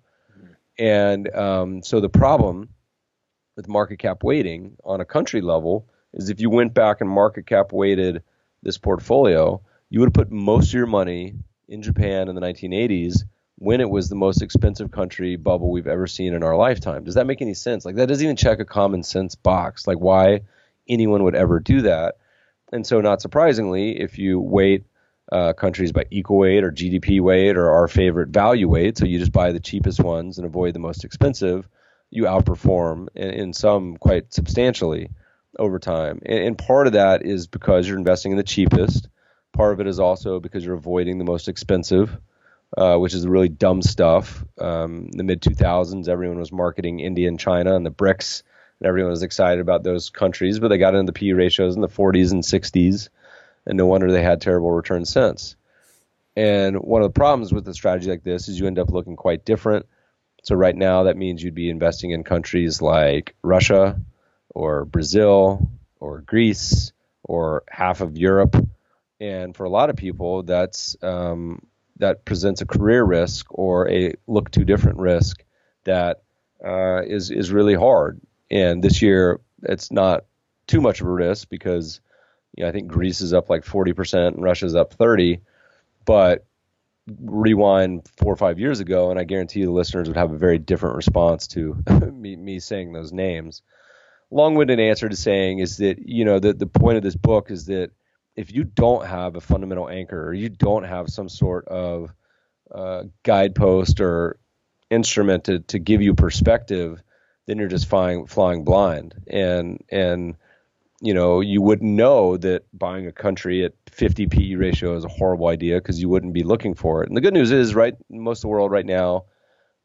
And um, so the problem with market cap weighting on a country level is if you went back and market cap weighted this portfolio, you would have put most of your money in Japan in the 1980s when it was the most expensive country bubble we've ever seen in our lifetime. Does that make any sense? Like that doesn't even check a common sense box. Like why anyone would ever do that? And so, not surprisingly, if you weight uh, countries by equal weight or GDP weight or our favorite value weight, so you just buy the cheapest ones and avoid the most expensive, you outperform in, in some quite substantially over time. And, and part of that is because you're investing in the cheapest. Part of it is also because you're avoiding the most expensive uh, which is really dumb stuff. Um, in the mid 2000s, everyone was marketing India and China and the BRICS, and everyone was excited about those countries, but they got into the P ratios in the 40s and 60s. and no wonder they had terrible returns since. And one of the problems with a strategy like this is you end up looking quite different. So right now, that means you'd be investing in countries like Russia, or Brazil, or Greece, or half of Europe. And for a lot of people, that's um, that presents a career risk or a look too different risk that uh, is is really hard. And this year, it's not too much of a risk because you know, I think Greece is up like 40% and Russia's up 30. But rewind four or five years ago, and I guarantee the listeners would have a very different response to <laughs> me, me saying those names. Long-winded answer to saying is that you know the the point of this book is that if you don't have a fundamental anchor or you don't have some sort of uh, guidepost or instrument to, to give you perspective, then you're just flying flying blind. And and you know you wouldn't know that buying a country at 50 PE ratio is a horrible idea because you wouldn't be looking for it. And the good news is, right, most of the world right now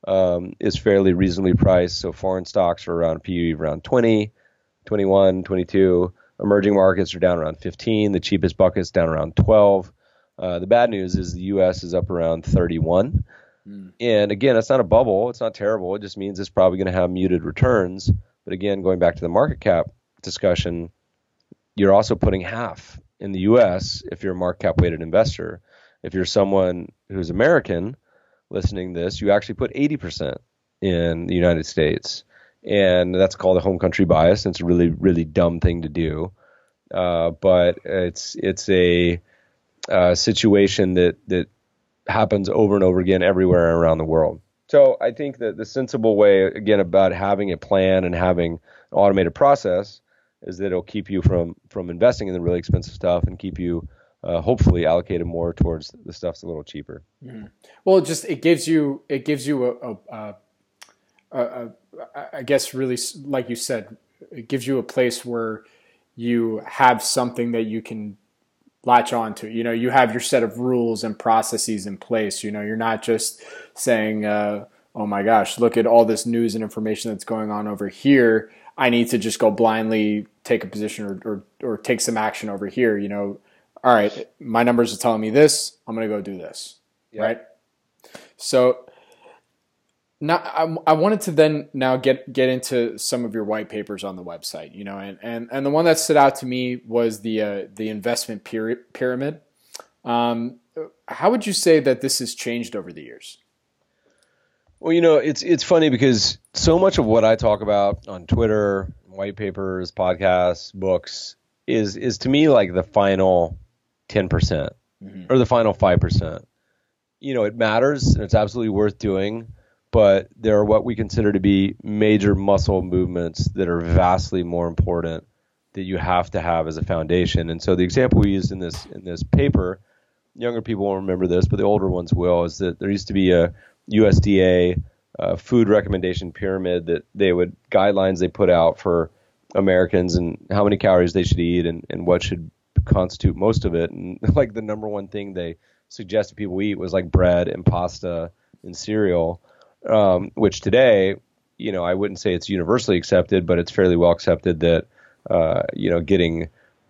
um, is fairly reasonably priced. So foreign stocks are around PE around 20, 21, 22 Emerging markets are down around 15. The cheapest bucket's down around 12. Uh, the bad news is the U.S. is up around 31. Mm. And again, it's not a bubble. It's not terrible. It just means it's probably going to have muted returns. But again, going back to the market cap discussion, you're also putting half in the U.S. if you're a market cap weighted investor. If you're someone who's American listening to this, you actually put 80% in the United States and that's called a home country bias. And it's a really really dumb thing to do, uh, but it's it's a, a situation that that happens over and over again everywhere around the world. So I think that the sensible way again about having a plan and having an automated process is that it'll keep you from from investing in the really expensive stuff and keep you uh, hopefully allocated more towards the stuff that's a little cheaper. Mm-hmm. Well, just it gives you it gives you a, a, a, I guess really like you said, it gives you a place where you have something that you can latch on to. You know, you have your set of rules and processes in place. You know, you're not just saying, uh, "Oh my gosh, look at all this news and information that's going on over here. I need to just go blindly take a position or or, or take some action over here." You know, all right, my numbers are telling me this. I'm going to go do this. Yep. Right. So now I, I, wanted to then now get get into some of your white papers on the website you know and and, and the one that stood out to me was the uh, the investment pyramid. Um, how would you say that this has changed over the years? Well you know it's it's funny because so much of what i talk about on twitter white papers podcasts books is is to me like the final 10% mm hmm or the final 5% you know it matters and it's absolutely worth doing but there are what we consider to be major muscle movements that are vastly more important that you have to have as a foundation. And so the example we used in this in this paper, younger people won't remember this, but the older ones will, is that there used to be a USDA uh, food recommendation pyramid that they would guidelines they put out for Americans and how many calories they should eat and, and what should constitute most of it. And <laughs> like the number one thing they suggested people eat was like bread and pasta and cereal um, which today, you know, I wouldn't say it's universally accepted, but it's fairly well accepted that, uh, you know, getting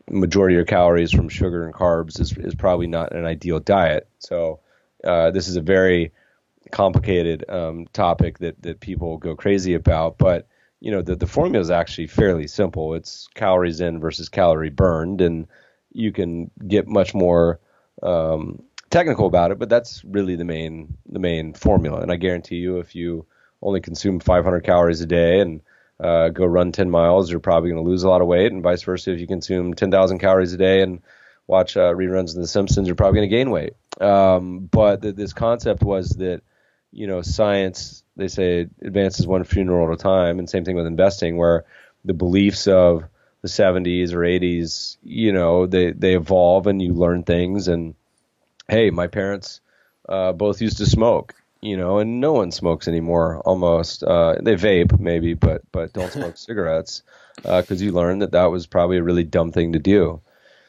majority of your calories from sugar and carbs is, is probably not an ideal diet. So uh, this is a very complicated um, topic that, that people go crazy about, but you know the, the formula is actually fairly simple. It's calories in versus calorie burned, and you can get much more um, technical about it, but that's really the main the main formula. And I guarantee you, if you only consume 500 calories a day and uh, go run 10 miles, you're probably going to lose a lot of weight. And vice versa, if you consume 10,000 calories a day and watch uh, reruns of The Simpsons, you're probably going to gain weight. Um, but th- this concept was that you know science they say advances one funeral at a time, and same thing with investing, where the beliefs of the 70s or 80s, you know, they they evolve and you learn things and hey, my parents uh, both used to smoke, you know, and no one smokes anymore. Almost, uh, they vape maybe, but but don't <laughs> smoke cigarettes because uh, you learn that that was probably a really dumb thing to do.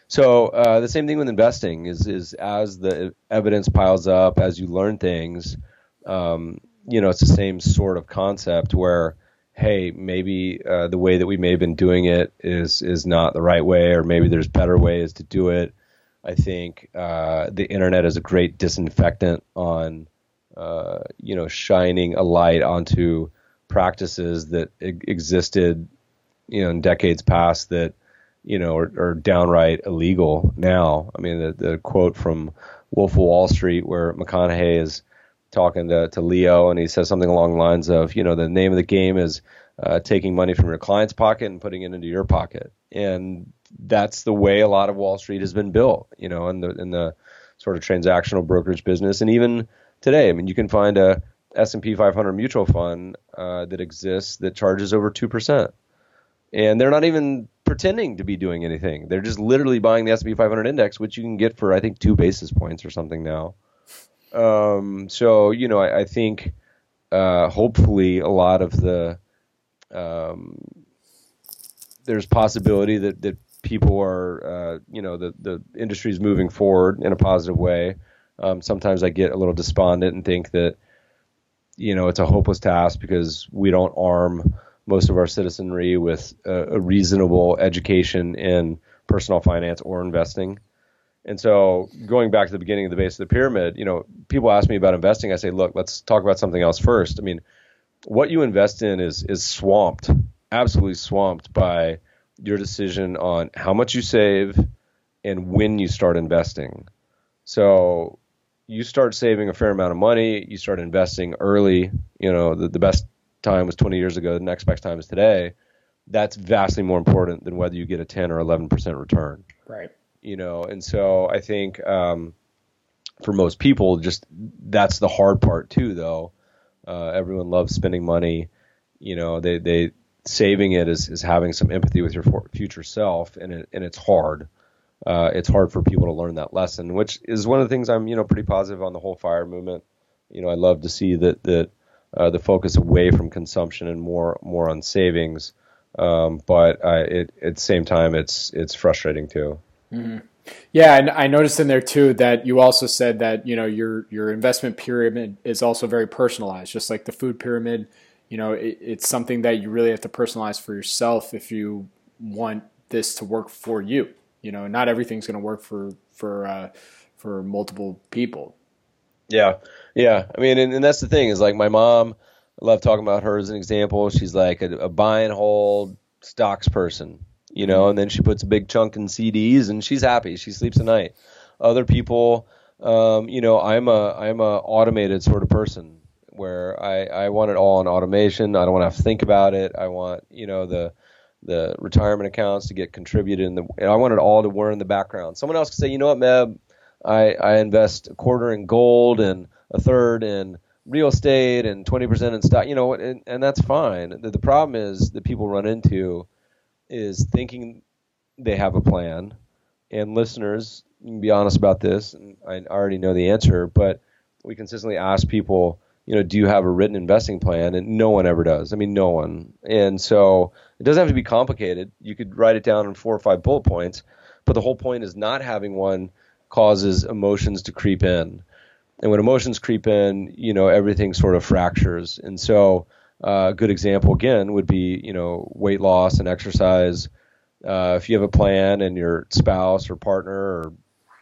So uh, the same thing with investing is is as the evidence piles up, as you learn things, um, you know, it's the same sort of concept where hey, maybe uh, the way that we may have been doing it is is not the right way, or maybe there's better ways to do it I think uh, the internet is a great disinfectant on, uh, you know, shining a light onto practices that existed, you know, in decades past that, you know, are, are downright illegal now. I mean, the, the quote from Wolf of Wall Street where McConaughey is talking to, to Leo and he says something along the lines of, you know, the name of the game is uh, taking money from your client's pocket and putting it into your pocket. And that's the way a lot of Wall Street has been built, you know, in the in the sort of transactional brokerage business, and even today. I mean, you can find a S&P 500 mutual fund uh, that exists that charges over two percent, and they're not even pretending to be doing anything. They're just literally buying the S&P 500 index, which you can get for I think two basis points or something now. Um, so you know, I, I think uh, hopefully a lot of the um, there's possibility that, that people are, uh, you know, the, the industry is moving forward in a positive way. Um, sometimes I get a little despondent and think that, you know, it's a hopeless task because we don't arm most of our citizenry with a, a reasonable education in personal finance or investing. And so going back to the beginning of the base of the pyramid, you know, people ask me about investing. I say, look, let's talk about something else first. I mean, what you invest in is is swamped, absolutely swamped by your decision on how much you save and when you start investing. So you start saving a fair amount of money, you start investing early, you know, the, the best time was 20 years ago, the next best time is today. That's vastly more important than whether you get a 10 or 11% return. Right. You know, and so I think um, for most people, just that's the hard part too, though. Uh, everyone loves spending money. You know, they, they saving it is, is having some empathy with your future self, and it, and it's hard. Uh, it's hard for people to learn that lesson, which is one of the things I'm you know pretty positive on the whole fire movement. You know, I love to see that that uh, the focus away from consumption and more more on savings. Um, but it, at the same time, it's it's frustrating too. Mm-hmm. Yeah, and I noticed in there too that you also said that you know your your investment pyramid is also very personalized, just like the food pyramid you know, it, it's something that you really have to personalize for yourself if you want this to work for you. You know, not everything's going to work for for uh, for multiple people. Yeah, yeah. I mean, and, and that's the thing is like my mom. I love talking about her as an example. She's like a, a buy and hold stocks person, you know, and then she puts a big chunk in CDs and she's happy. She sleeps at night. Other people, um, you know, I'm a I'm a automated sort of person where I, I want it all in automation. I don't want to have to think about it. I want, you know, the the retirement accounts to get contributed in the I want it all to whir in the background. Someone else can say, you know what, Meb, I, I invest a quarter in gold and a third in real estate and 20% in stock, you know, and, and that's fine. The, the problem is that people run into is thinking they have a plan. And listeners, you can be honest about this, and I already know the answer, but we consistently ask people, you know, do you have a written investing plan? And no one ever does. I mean, no one. And so it doesn't have to be complicated. You could write it down in four or five bullet points, but the whole point is not having one causes emotions to creep in. And when emotions creep in, you know, everything sort of fractures. And so uh, a good example again would be, you know, weight loss and exercise. Uh, if you have a plan and your spouse or partner or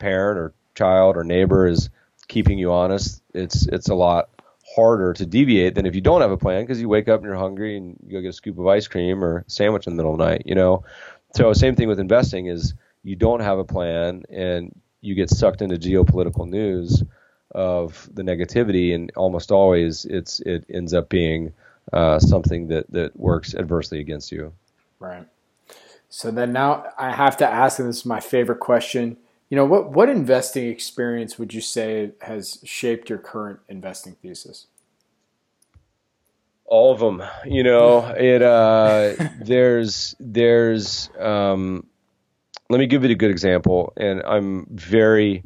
parent or child or neighbor is keeping you honest, it's it's a lot harder to deviate than if you don't have a plan because you wake up and you're hungry and you go get a scoop of ice cream or sandwich in the middle of the night, you know. So same thing with investing is you don't have a plan and you get sucked into geopolitical news of the negativity and almost always it's it ends up being uh, something that that works adversely against you. Right. So then now I have to ask, and this is my favorite question you know what what investing experience would you say has shaped your current investing thesis? All of them you know it uh, <laughs> there's there's um, let me give you a good example and i'm very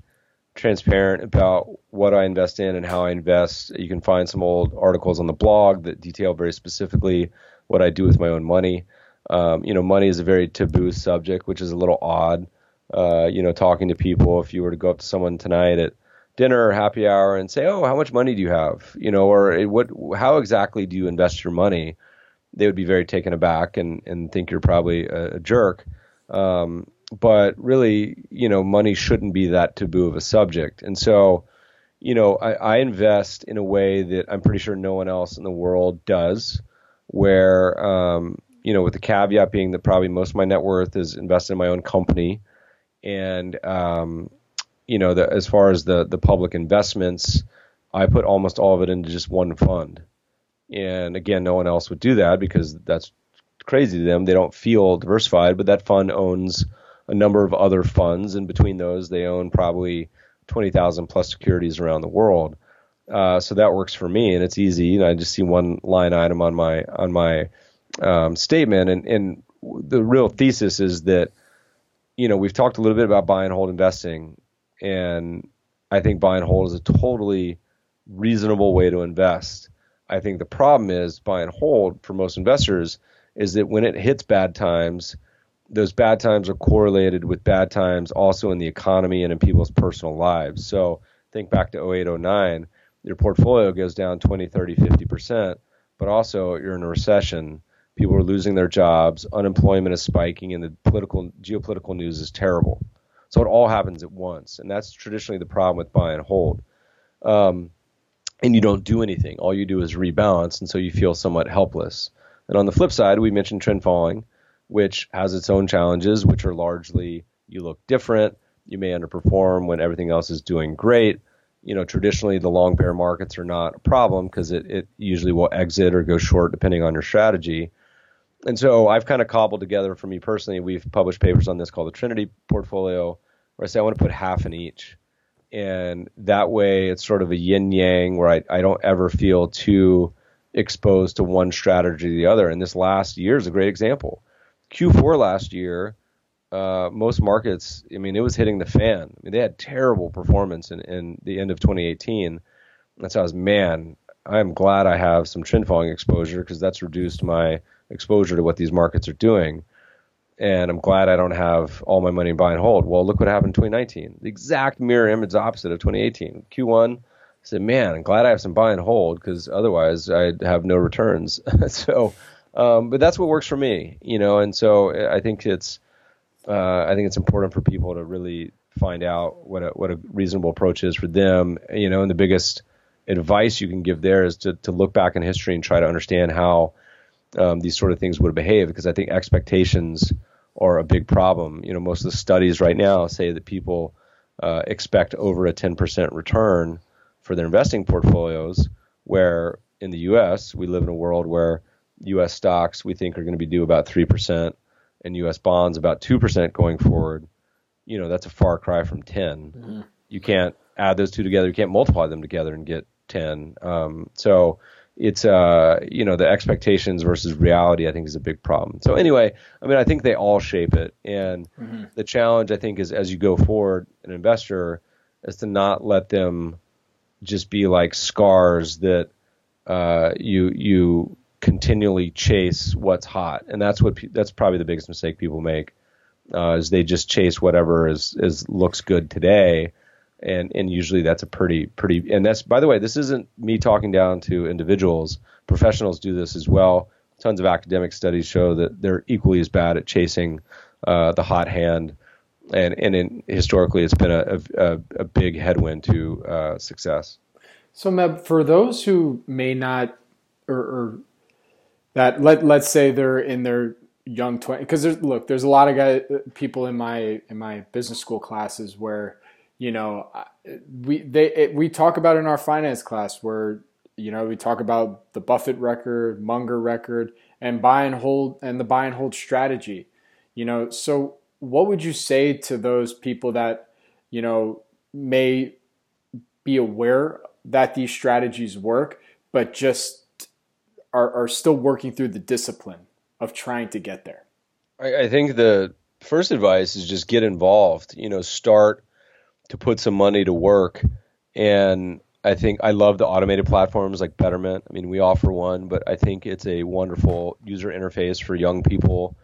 transparent about what i invest in and how i invest. You can find some old articles on the blog that detail very specifically what i do with my own money. Um, you know money is a very taboo subject which is a little odd uh, you know, talking to people. If you were to go up to someone tonight at dinner or happy hour and say, "Oh, how much money do you have?" You know, or what, how exactly do you invest your money? They would be very taken aback and and think you're probably a, a jerk. Um, but really, you know, money shouldn't be that taboo of a subject. And so, you know, I, I invest in a way that I'm pretty sure no one else in the world does, where, um, you know, with the caveat being that probably most of my net worth is invested in my own company. And, um, you know, the, as far as the, the public investments, I put almost all of it into just one fund. And again, no one else would do that because that's crazy to them. They don't feel diversified, but that fund owns a number of other funds, and between those, they own probably 20,000 plus securities around the world. Uh, so that works for me, and it's easy. You know, I just see one line item on my on my um, statement, and, and the real thesis is that you know we've talked a little bit about buy and hold investing, and I think buy and hold is a totally reasonable way to invest. I think the problem is buy and hold for most investors is that when it hits bad times, those bad times are correlated with bad times also in the economy and in people's personal lives. So think back to 08, 09, your portfolio goes down 20, 30, 50%, but also you're in a recession. People are losing their jobs, unemployment is spiking, and the political geopolitical news is terrible. So it all happens at once, and that's traditionally the problem with buy and hold. Um, and you don't do anything. All you do is rebalance, and so you feel somewhat helpless. And on the flip side, we mentioned trend following, which has its own challenges, which are largely you look different, you may underperform when everything else is doing great. You know, traditionally the long bear markets are not a problem because it, it usually will exit or go short depending on your strategy. And so I've kind of cobbled together for me personally, we've published papers on this called the Trinity portfolio, where I say I want to put half in each. And that way it's sort of a yin yang where I, I don't ever feel too exposed to one strategy or the other. And this last year is a great example. Q4 last year, uh, most markets, I mean, it was hitting the fan. I mean, they had terrible performance in, in the end of 2018. And so I was, man, I'm glad I have some trend following exposure because that's reduced my exposure to what these markets are doing. And I'm glad I don't have all my money in buy and hold. Well, look what happened in 2019. The exact mirror image opposite of 2018. Q1, I said, man, I'm glad I have some buy and hold because otherwise I'd have no returns. <laughs> so, um, but that's what works for me, you know. And so I think it's, uh, I think it's important for people to really find out what a what a reasonable approach is for them, you know. And the biggest advice you can give there is to to look back in history and try to understand how um, these sort of things would behave because I think expectations are a big problem. You know, most of the studies right now say that people uh, expect over a 10% return for their investing portfolios, where in the U.S. we live in a world where U.S. stocks we think are going to be due about three percent, and U.S. bonds about two percent going forward. You know that's a far cry from 10 mm-hmm. You can't add those two together. You can't multiply them together and get ten. Um, so it's uh you know the expectations versus reality I think is a big problem. So anyway, I mean I think they all shape it, and mm-hmm. the challenge I think is as you go forward, an investor is to not let them just be like scars that uh, you you continually chase what's hot, and that's what that's probably the biggest mistake people make uh, is they just chase whatever is is looks good today, and and usually that's a pretty pretty and that's by the way this isn't me talking down to individuals, professionals do this as well. Tons of academic studies show that they're equally as bad at chasing uh, the hot hand and and in, historically it's been a, a, a big headwind to uh, success. So, Meb, for those who may not, or, or that let let's say they're in their young 20 because there's look there's a lot of guys people in my in my business school classes where you know we they it, we talk about in our finance class where you know we talk about the Buffett record, Munger record, and buy and hold and the buy and hold strategy. You know, so what would you say to those people that you know may be aware that these strategies work, but just are, are still working through the discipline of trying to get there? I, I think the first advice is just get involved. You know, start to put some money to work. And I think I love the automated platforms like Betterment. I mean, we offer one, but I think it's a wonderful user interface for young people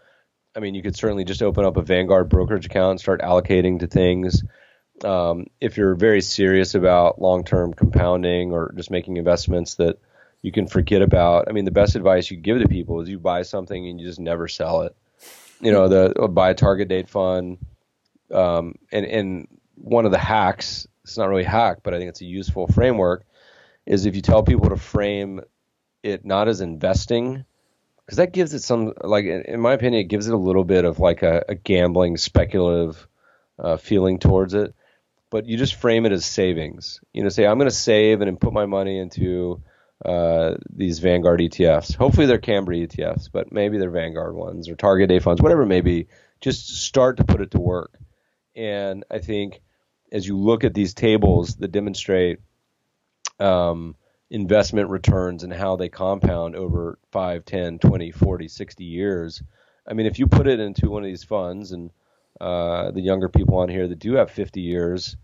I mean, you could certainly just open up a Vanguard brokerage account and start allocating to things. Um, if you're very serious about long-term compounding or just making investments that you can forget about, I mean, the best advice you give to people is you buy something and you just never sell it. You know, the buy a target date fund, um, and and one of the hacks. It's not really a hack, but I think it's a useful framework. Is if you tell people to frame it not as investing, because that gives it some like in my opinion, it gives it a little bit of like a, a gambling, speculative uh, feeling towards it. But you just frame it as savings. You know, say I'm going to save and put my money into uh, these Vanguard ETFs. Hopefully they're Cambria ETFs, but maybe they're Vanguard ones or Target Date funds, whatever it may be. Just start to put it to work. And I think as you look at these tables that demonstrate um, investment returns and how they compound over 5, 10, 20, 40, 60 years, I mean, if you put it into one of these funds and uh, the younger people on here that do have 50 years,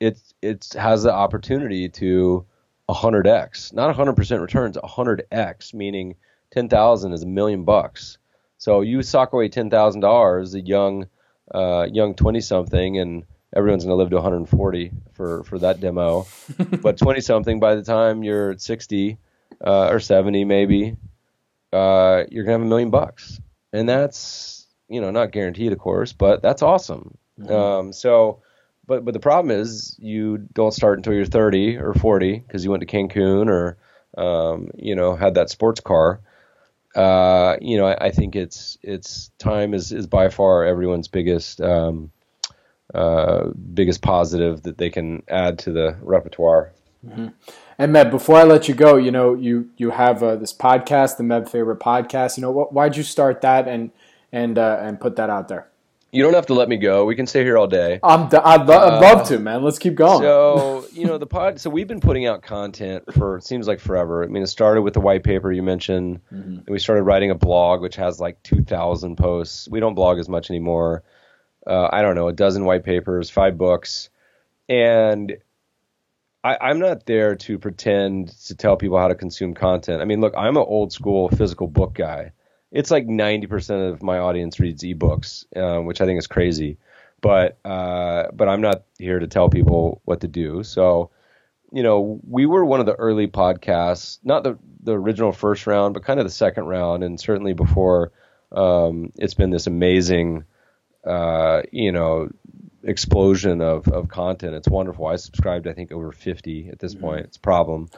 it it has the opportunity to 100x, not 100% returns, 100x, meaning 10,000 is a million bucks. So you sock away $10,000, a young uh, young 20 something, and everyone's going to live to 140 for for that demo. <laughs> but 20 something, by the time you're 60 uh, or 70 maybe, uh, you're going to have a million bucks, and that's you know not guaranteed, of course, but that's awesome. Mm-hmm. Um, so but but the problem is you don't start until you're 30 or 40 because you went to Cancun or um, you know had that sports car. Uh, you know, I, I, think it's it's time is is by far everyone's biggest um, uh, biggest positive that they can add to the repertoire. Mm-hmm. And Meb, before I let you go, you know, you you have uh, this podcast, the Meb Faber podcast. You know, wh- why'd you start that and and uh, and put that out there? You don't have to let me go. We can stay here all day. I'm d- I'd, lo- I'd love uh, to, man. Let's keep going. So, you know, the pod. So we've been putting out content for it seems like forever. I mean, it started with the white paper you mentioned. Mm-hmm. And we started writing a blog, which has like 2,000 posts. We don't blog as much anymore. Uh, I don't know, a dozen white papers, five books, and I, I'm not there to pretend to tell people how to consume content. I mean, look, I'm an old school physical book guy it's like 90% of my audience reads ebooks, uh, which I think is crazy. But uh, but I'm not here to tell people what to do. So, you know, we were one of the early podcasts, not the the original first round, but kind of the second round, and certainly before. Um, it's been this amazing, uh, you know, explosion of, of content. It's wonderful. I subscribed, I think, over 50 at this mm-hmm. point. It's a problem.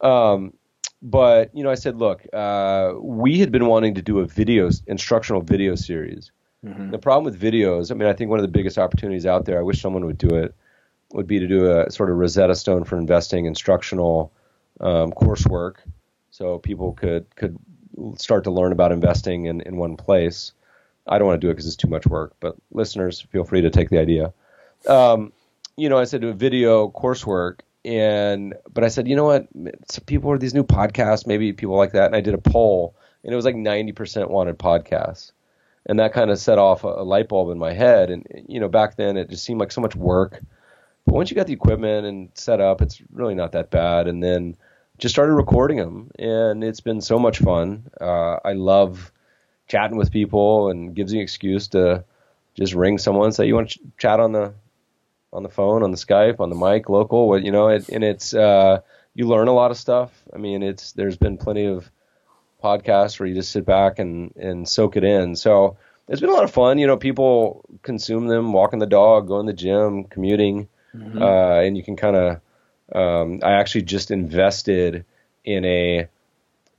Um, but you know, I said, look, uh, we had been wanting to do a video instructional video series. Mm-hmm. The problem with videos, I mean, I think one of the biggest opportunities out there. I wish someone would do it. Would be to do a sort of Rosetta Stone for investing instructional um, coursework, so people could could start to learn about investing in, in one place. I don't want to do it because it's too much work, but listeners, feel free to take the idea. Um, you know, I said do a video coursework and but I said, you know what? Some people are these new podcasts, maybe people like that. And I did a poll, and it was like 90% wanted podcasts, and that kind of set off a, a, light bulb in my head. And you know, back then it just seemed like so much work, but once you got the equipment and set up, it's really not that bad. And then just started recording them, and it's been so much fun. Uh, I love chatting with people, and gives you an excuse to just ring someone and say, "You want to ch- chat on the on the phone, on the Skype, on the mic, local. You know, it, and it's uh, you learn a lot of stuff. I mean, it's there's been plenty of podcasts where you just sit back and and soak it in. So it's been a lot of fun. You know, people consume them, walking the dog, going to the gym, commuting, mm-hmm. uh, and you can kind of. Um, I actually just invested in a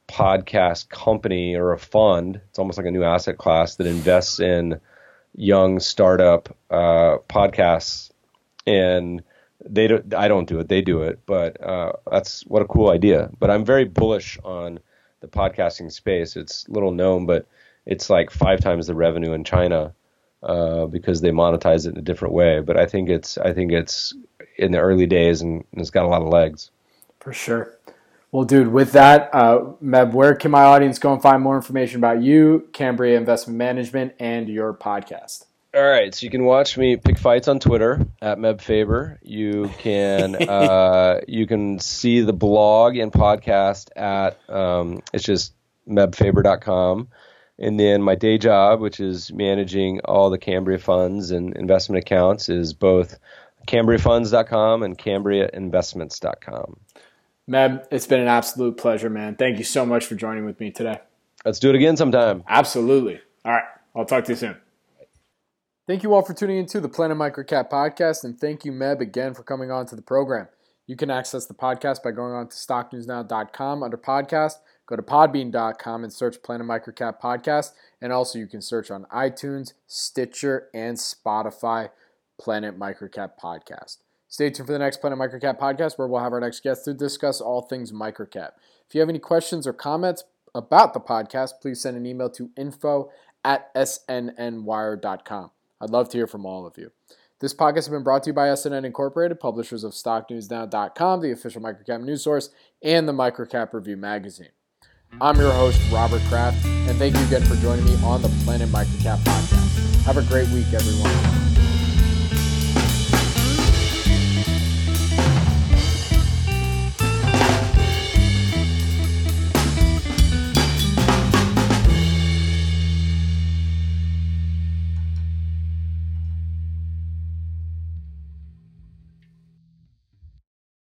podcast company or a fund. It's almost like a new asset class that invests in young startup uh, podcasts and they don't, I don't do it, they do it, but uh, that's what a cool idea. But I'm very bullish on the podcasting space. It's little known, but it's like five times the revenue in China uh, because they monetize it in a different way. But I think it's I think it's in the early days and it's got a lot of legs. For sure. Well, dude, with that, uh, Meb, where can my audience go and find more information about you, Cambria Investment Management, and your podcast? All right, so you can watch me pick fights on Twitter at Meb Faber. You can <laughs> uh, you can see the blog and podcast at um, it's just mebfaber.com. And then my day job, which is managing all the Cambria funds and investment accounts, is both cambriafunds.com and cambriainvestments.com. Meb, it's been an absolute pleasure, man. Thank you so much for joining with me today. Let's do it again sometime. Absolutely. All right. I'll talk to you soon. Thank you all for tuning into the Planet Microcap podcast, and thank you, Meb, again for coming on to the program. You can access the podcast by going on to stocknewsnow.com under podcast. Go to podbean.com and search Planet Microcap podcast. And also, you can search on iTunes, Stitcher, and Spotify Planet Microcap podcast. Stay tuned for the next Planet Microcap podcast where we'll have our next guest to discuss all things microcap. If you have any questions or comments about the podcast, please send an email to info at snnwire.com. I'd love to hear from all of you. This podcast has been brought to you by SNN Incorporated, publishers of StockNewsNow.com, the official microcap news source, and the Microcap Review magazine. I'm your host, Robert Kraft, and thank you again for joining me on the Planet Microcap podcast. Have a great week, everyone.